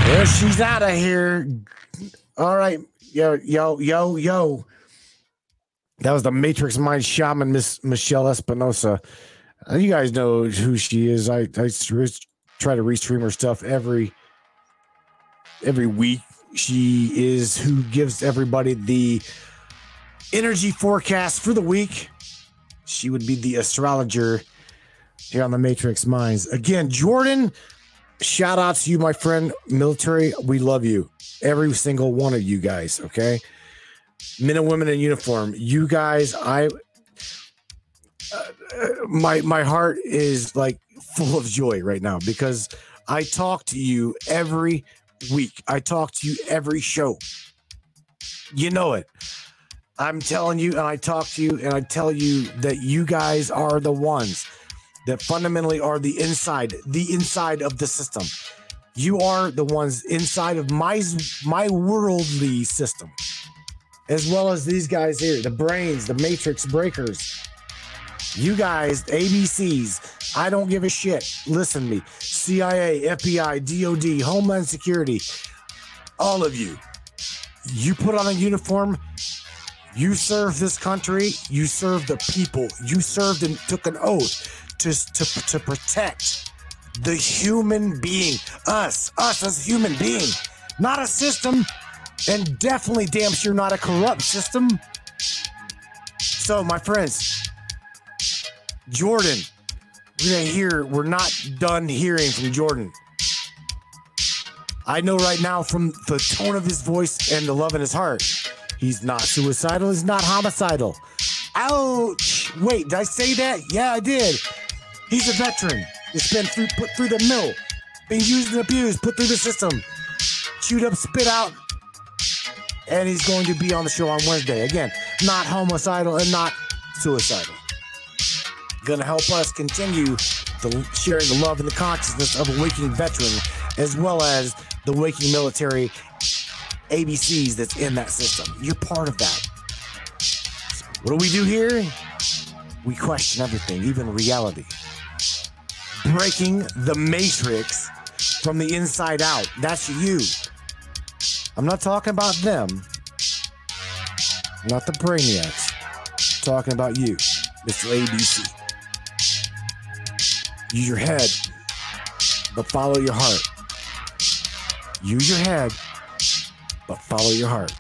B: Well, she's out of here. All right. Yo, yo, yo, yo. That was the Matrix Mind Shaman, Miss Michelle Espinosa. You guys know who she is. I, I try to restream her stuff every every week. She is who gives everybody the energy forecast for the week. She would be the astrologer here on the Matrix Minds. Again, Jordan, shout out to you, my friend, military. We love you, every single one of you guys. Okay, men and women in uniform. You guys, I, uh, my my heart is like full of joy right now because I talk to you every week. I talk to you every show. You know it. I'm telling you, and I talk to you, and I tell you that you guys are the ones that fundamentally are the inside, the inside of the system. You are the ones inside of my my worldly system, as well as these guys here, the brains, the matrix breakers. You guys, ABCs, I don't give a shit. Listen to me. CIA, FBI, DOD, Homeland Security, all of you. You put on a uniform, you serve this country, you serve the people, you served and took an oath to, to, to protect the human being, us, us as human being, not a system, and definitely damn sure not a corrupt system. So, my friends, Jordan, we're gonna hear, we're not done hearing from Jordan. I know right now from the tone of his voice and the love in his heart, he's not suicidal, he's not homicidal. Ouch! Wait, did I say that? Yeah, I did. He's a veteran. It's been through, put through the mill, been used and abused, put through the system, chewed up, spit out, and he's going to be on the show on Wednesday. Again, not homicidal and not suicidal. Gonna help us continue the sharing the love and the consciousness of a waking veteran, as well as the waking military ABCs that's in that system. You're part of that. What do we do here? We question everything, even reality. Breaking the matrix from the inside out. That's you. I'm not talking about them. Not the brainiacs. I'm talking about you, Mr. ABC. Use your head, but follow your heart. Use your head, but follow your heart.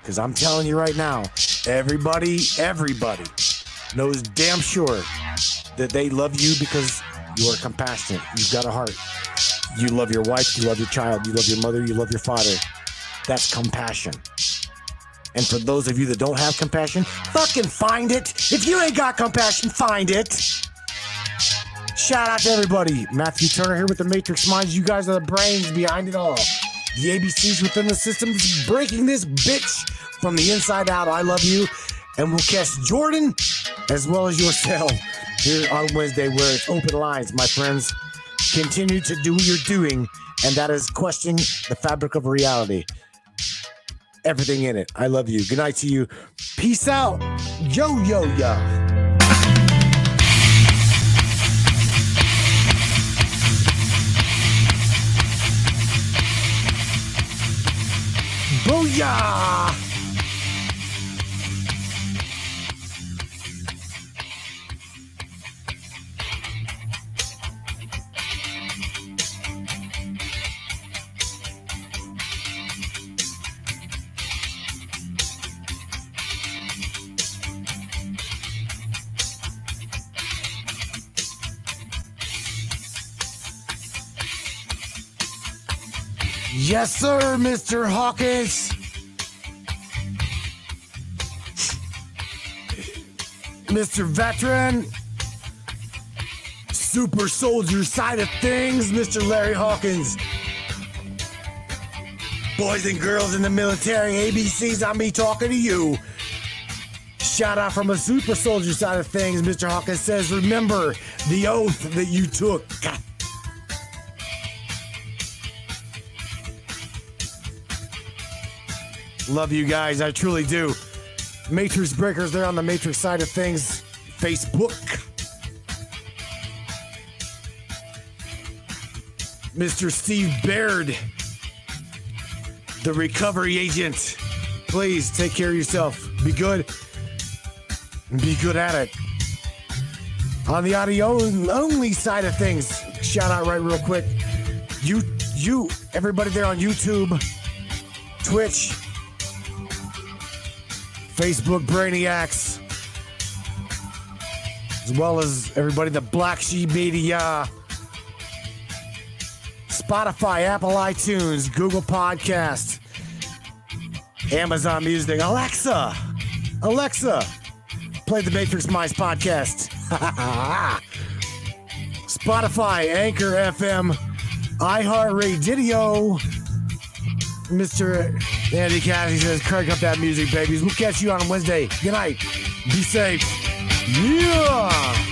B: Because I'm telling you right now, everybody, everybody knows damn sure that they love you because you are compassionate. You've got a heart. You love your wife, you love your child, you love your mother, you love your father. That's compassion. And for those of you that don't have compassion, fucking find it. If you ain't got compassion, find it. Shout out to everybody. Matthew Turner here with the Matrix Minds. You guys are the brains behind it all. The ABCs within the system is breaking this bitch from the inside out. I love you. And we'll catch Jordan as well as yourself here on Wednesday where it's open lines, my friends. Continue to do what you're doing, and that is questioning the fabric of reality. everything in it. I love you. Good night to you. Peace out. Yo, yo, yo. Booyah! Yes, sir, Mr. Hawkins. Mr. Veteran. Super soldier side of things, Mr. Larry Hawkins. Boys and girls in the military, ABCs, I'm me talking to you. Shout out from a super soldier side of things, Mr. Hawkins says, remember the oath that you took. Love you guys. I truly do. Matrix Breakers, they're on the Matrix side of things. Facebook. Mr. Steve Baird, the recovery agent. Please take care of yourself. Be good. Be good at it. On the audio only side of things, shout out right real quick. You, you, everybody there on YouTube, Twitch, Facebook Brainiacs, as well as everybody the Black Sheep Media, Spotify, Apple iTunes, Google Podcast, Amazon Music, Alexa, Alexa, play the Matrix Mice podcast. Spotify, Anchor FM, iHeartRadio, Mr. Andy Cassie says, crank up that music, babies. We'll catch you on Wednesday. Good night. Be safe. Yeah.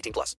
F: 18 plus.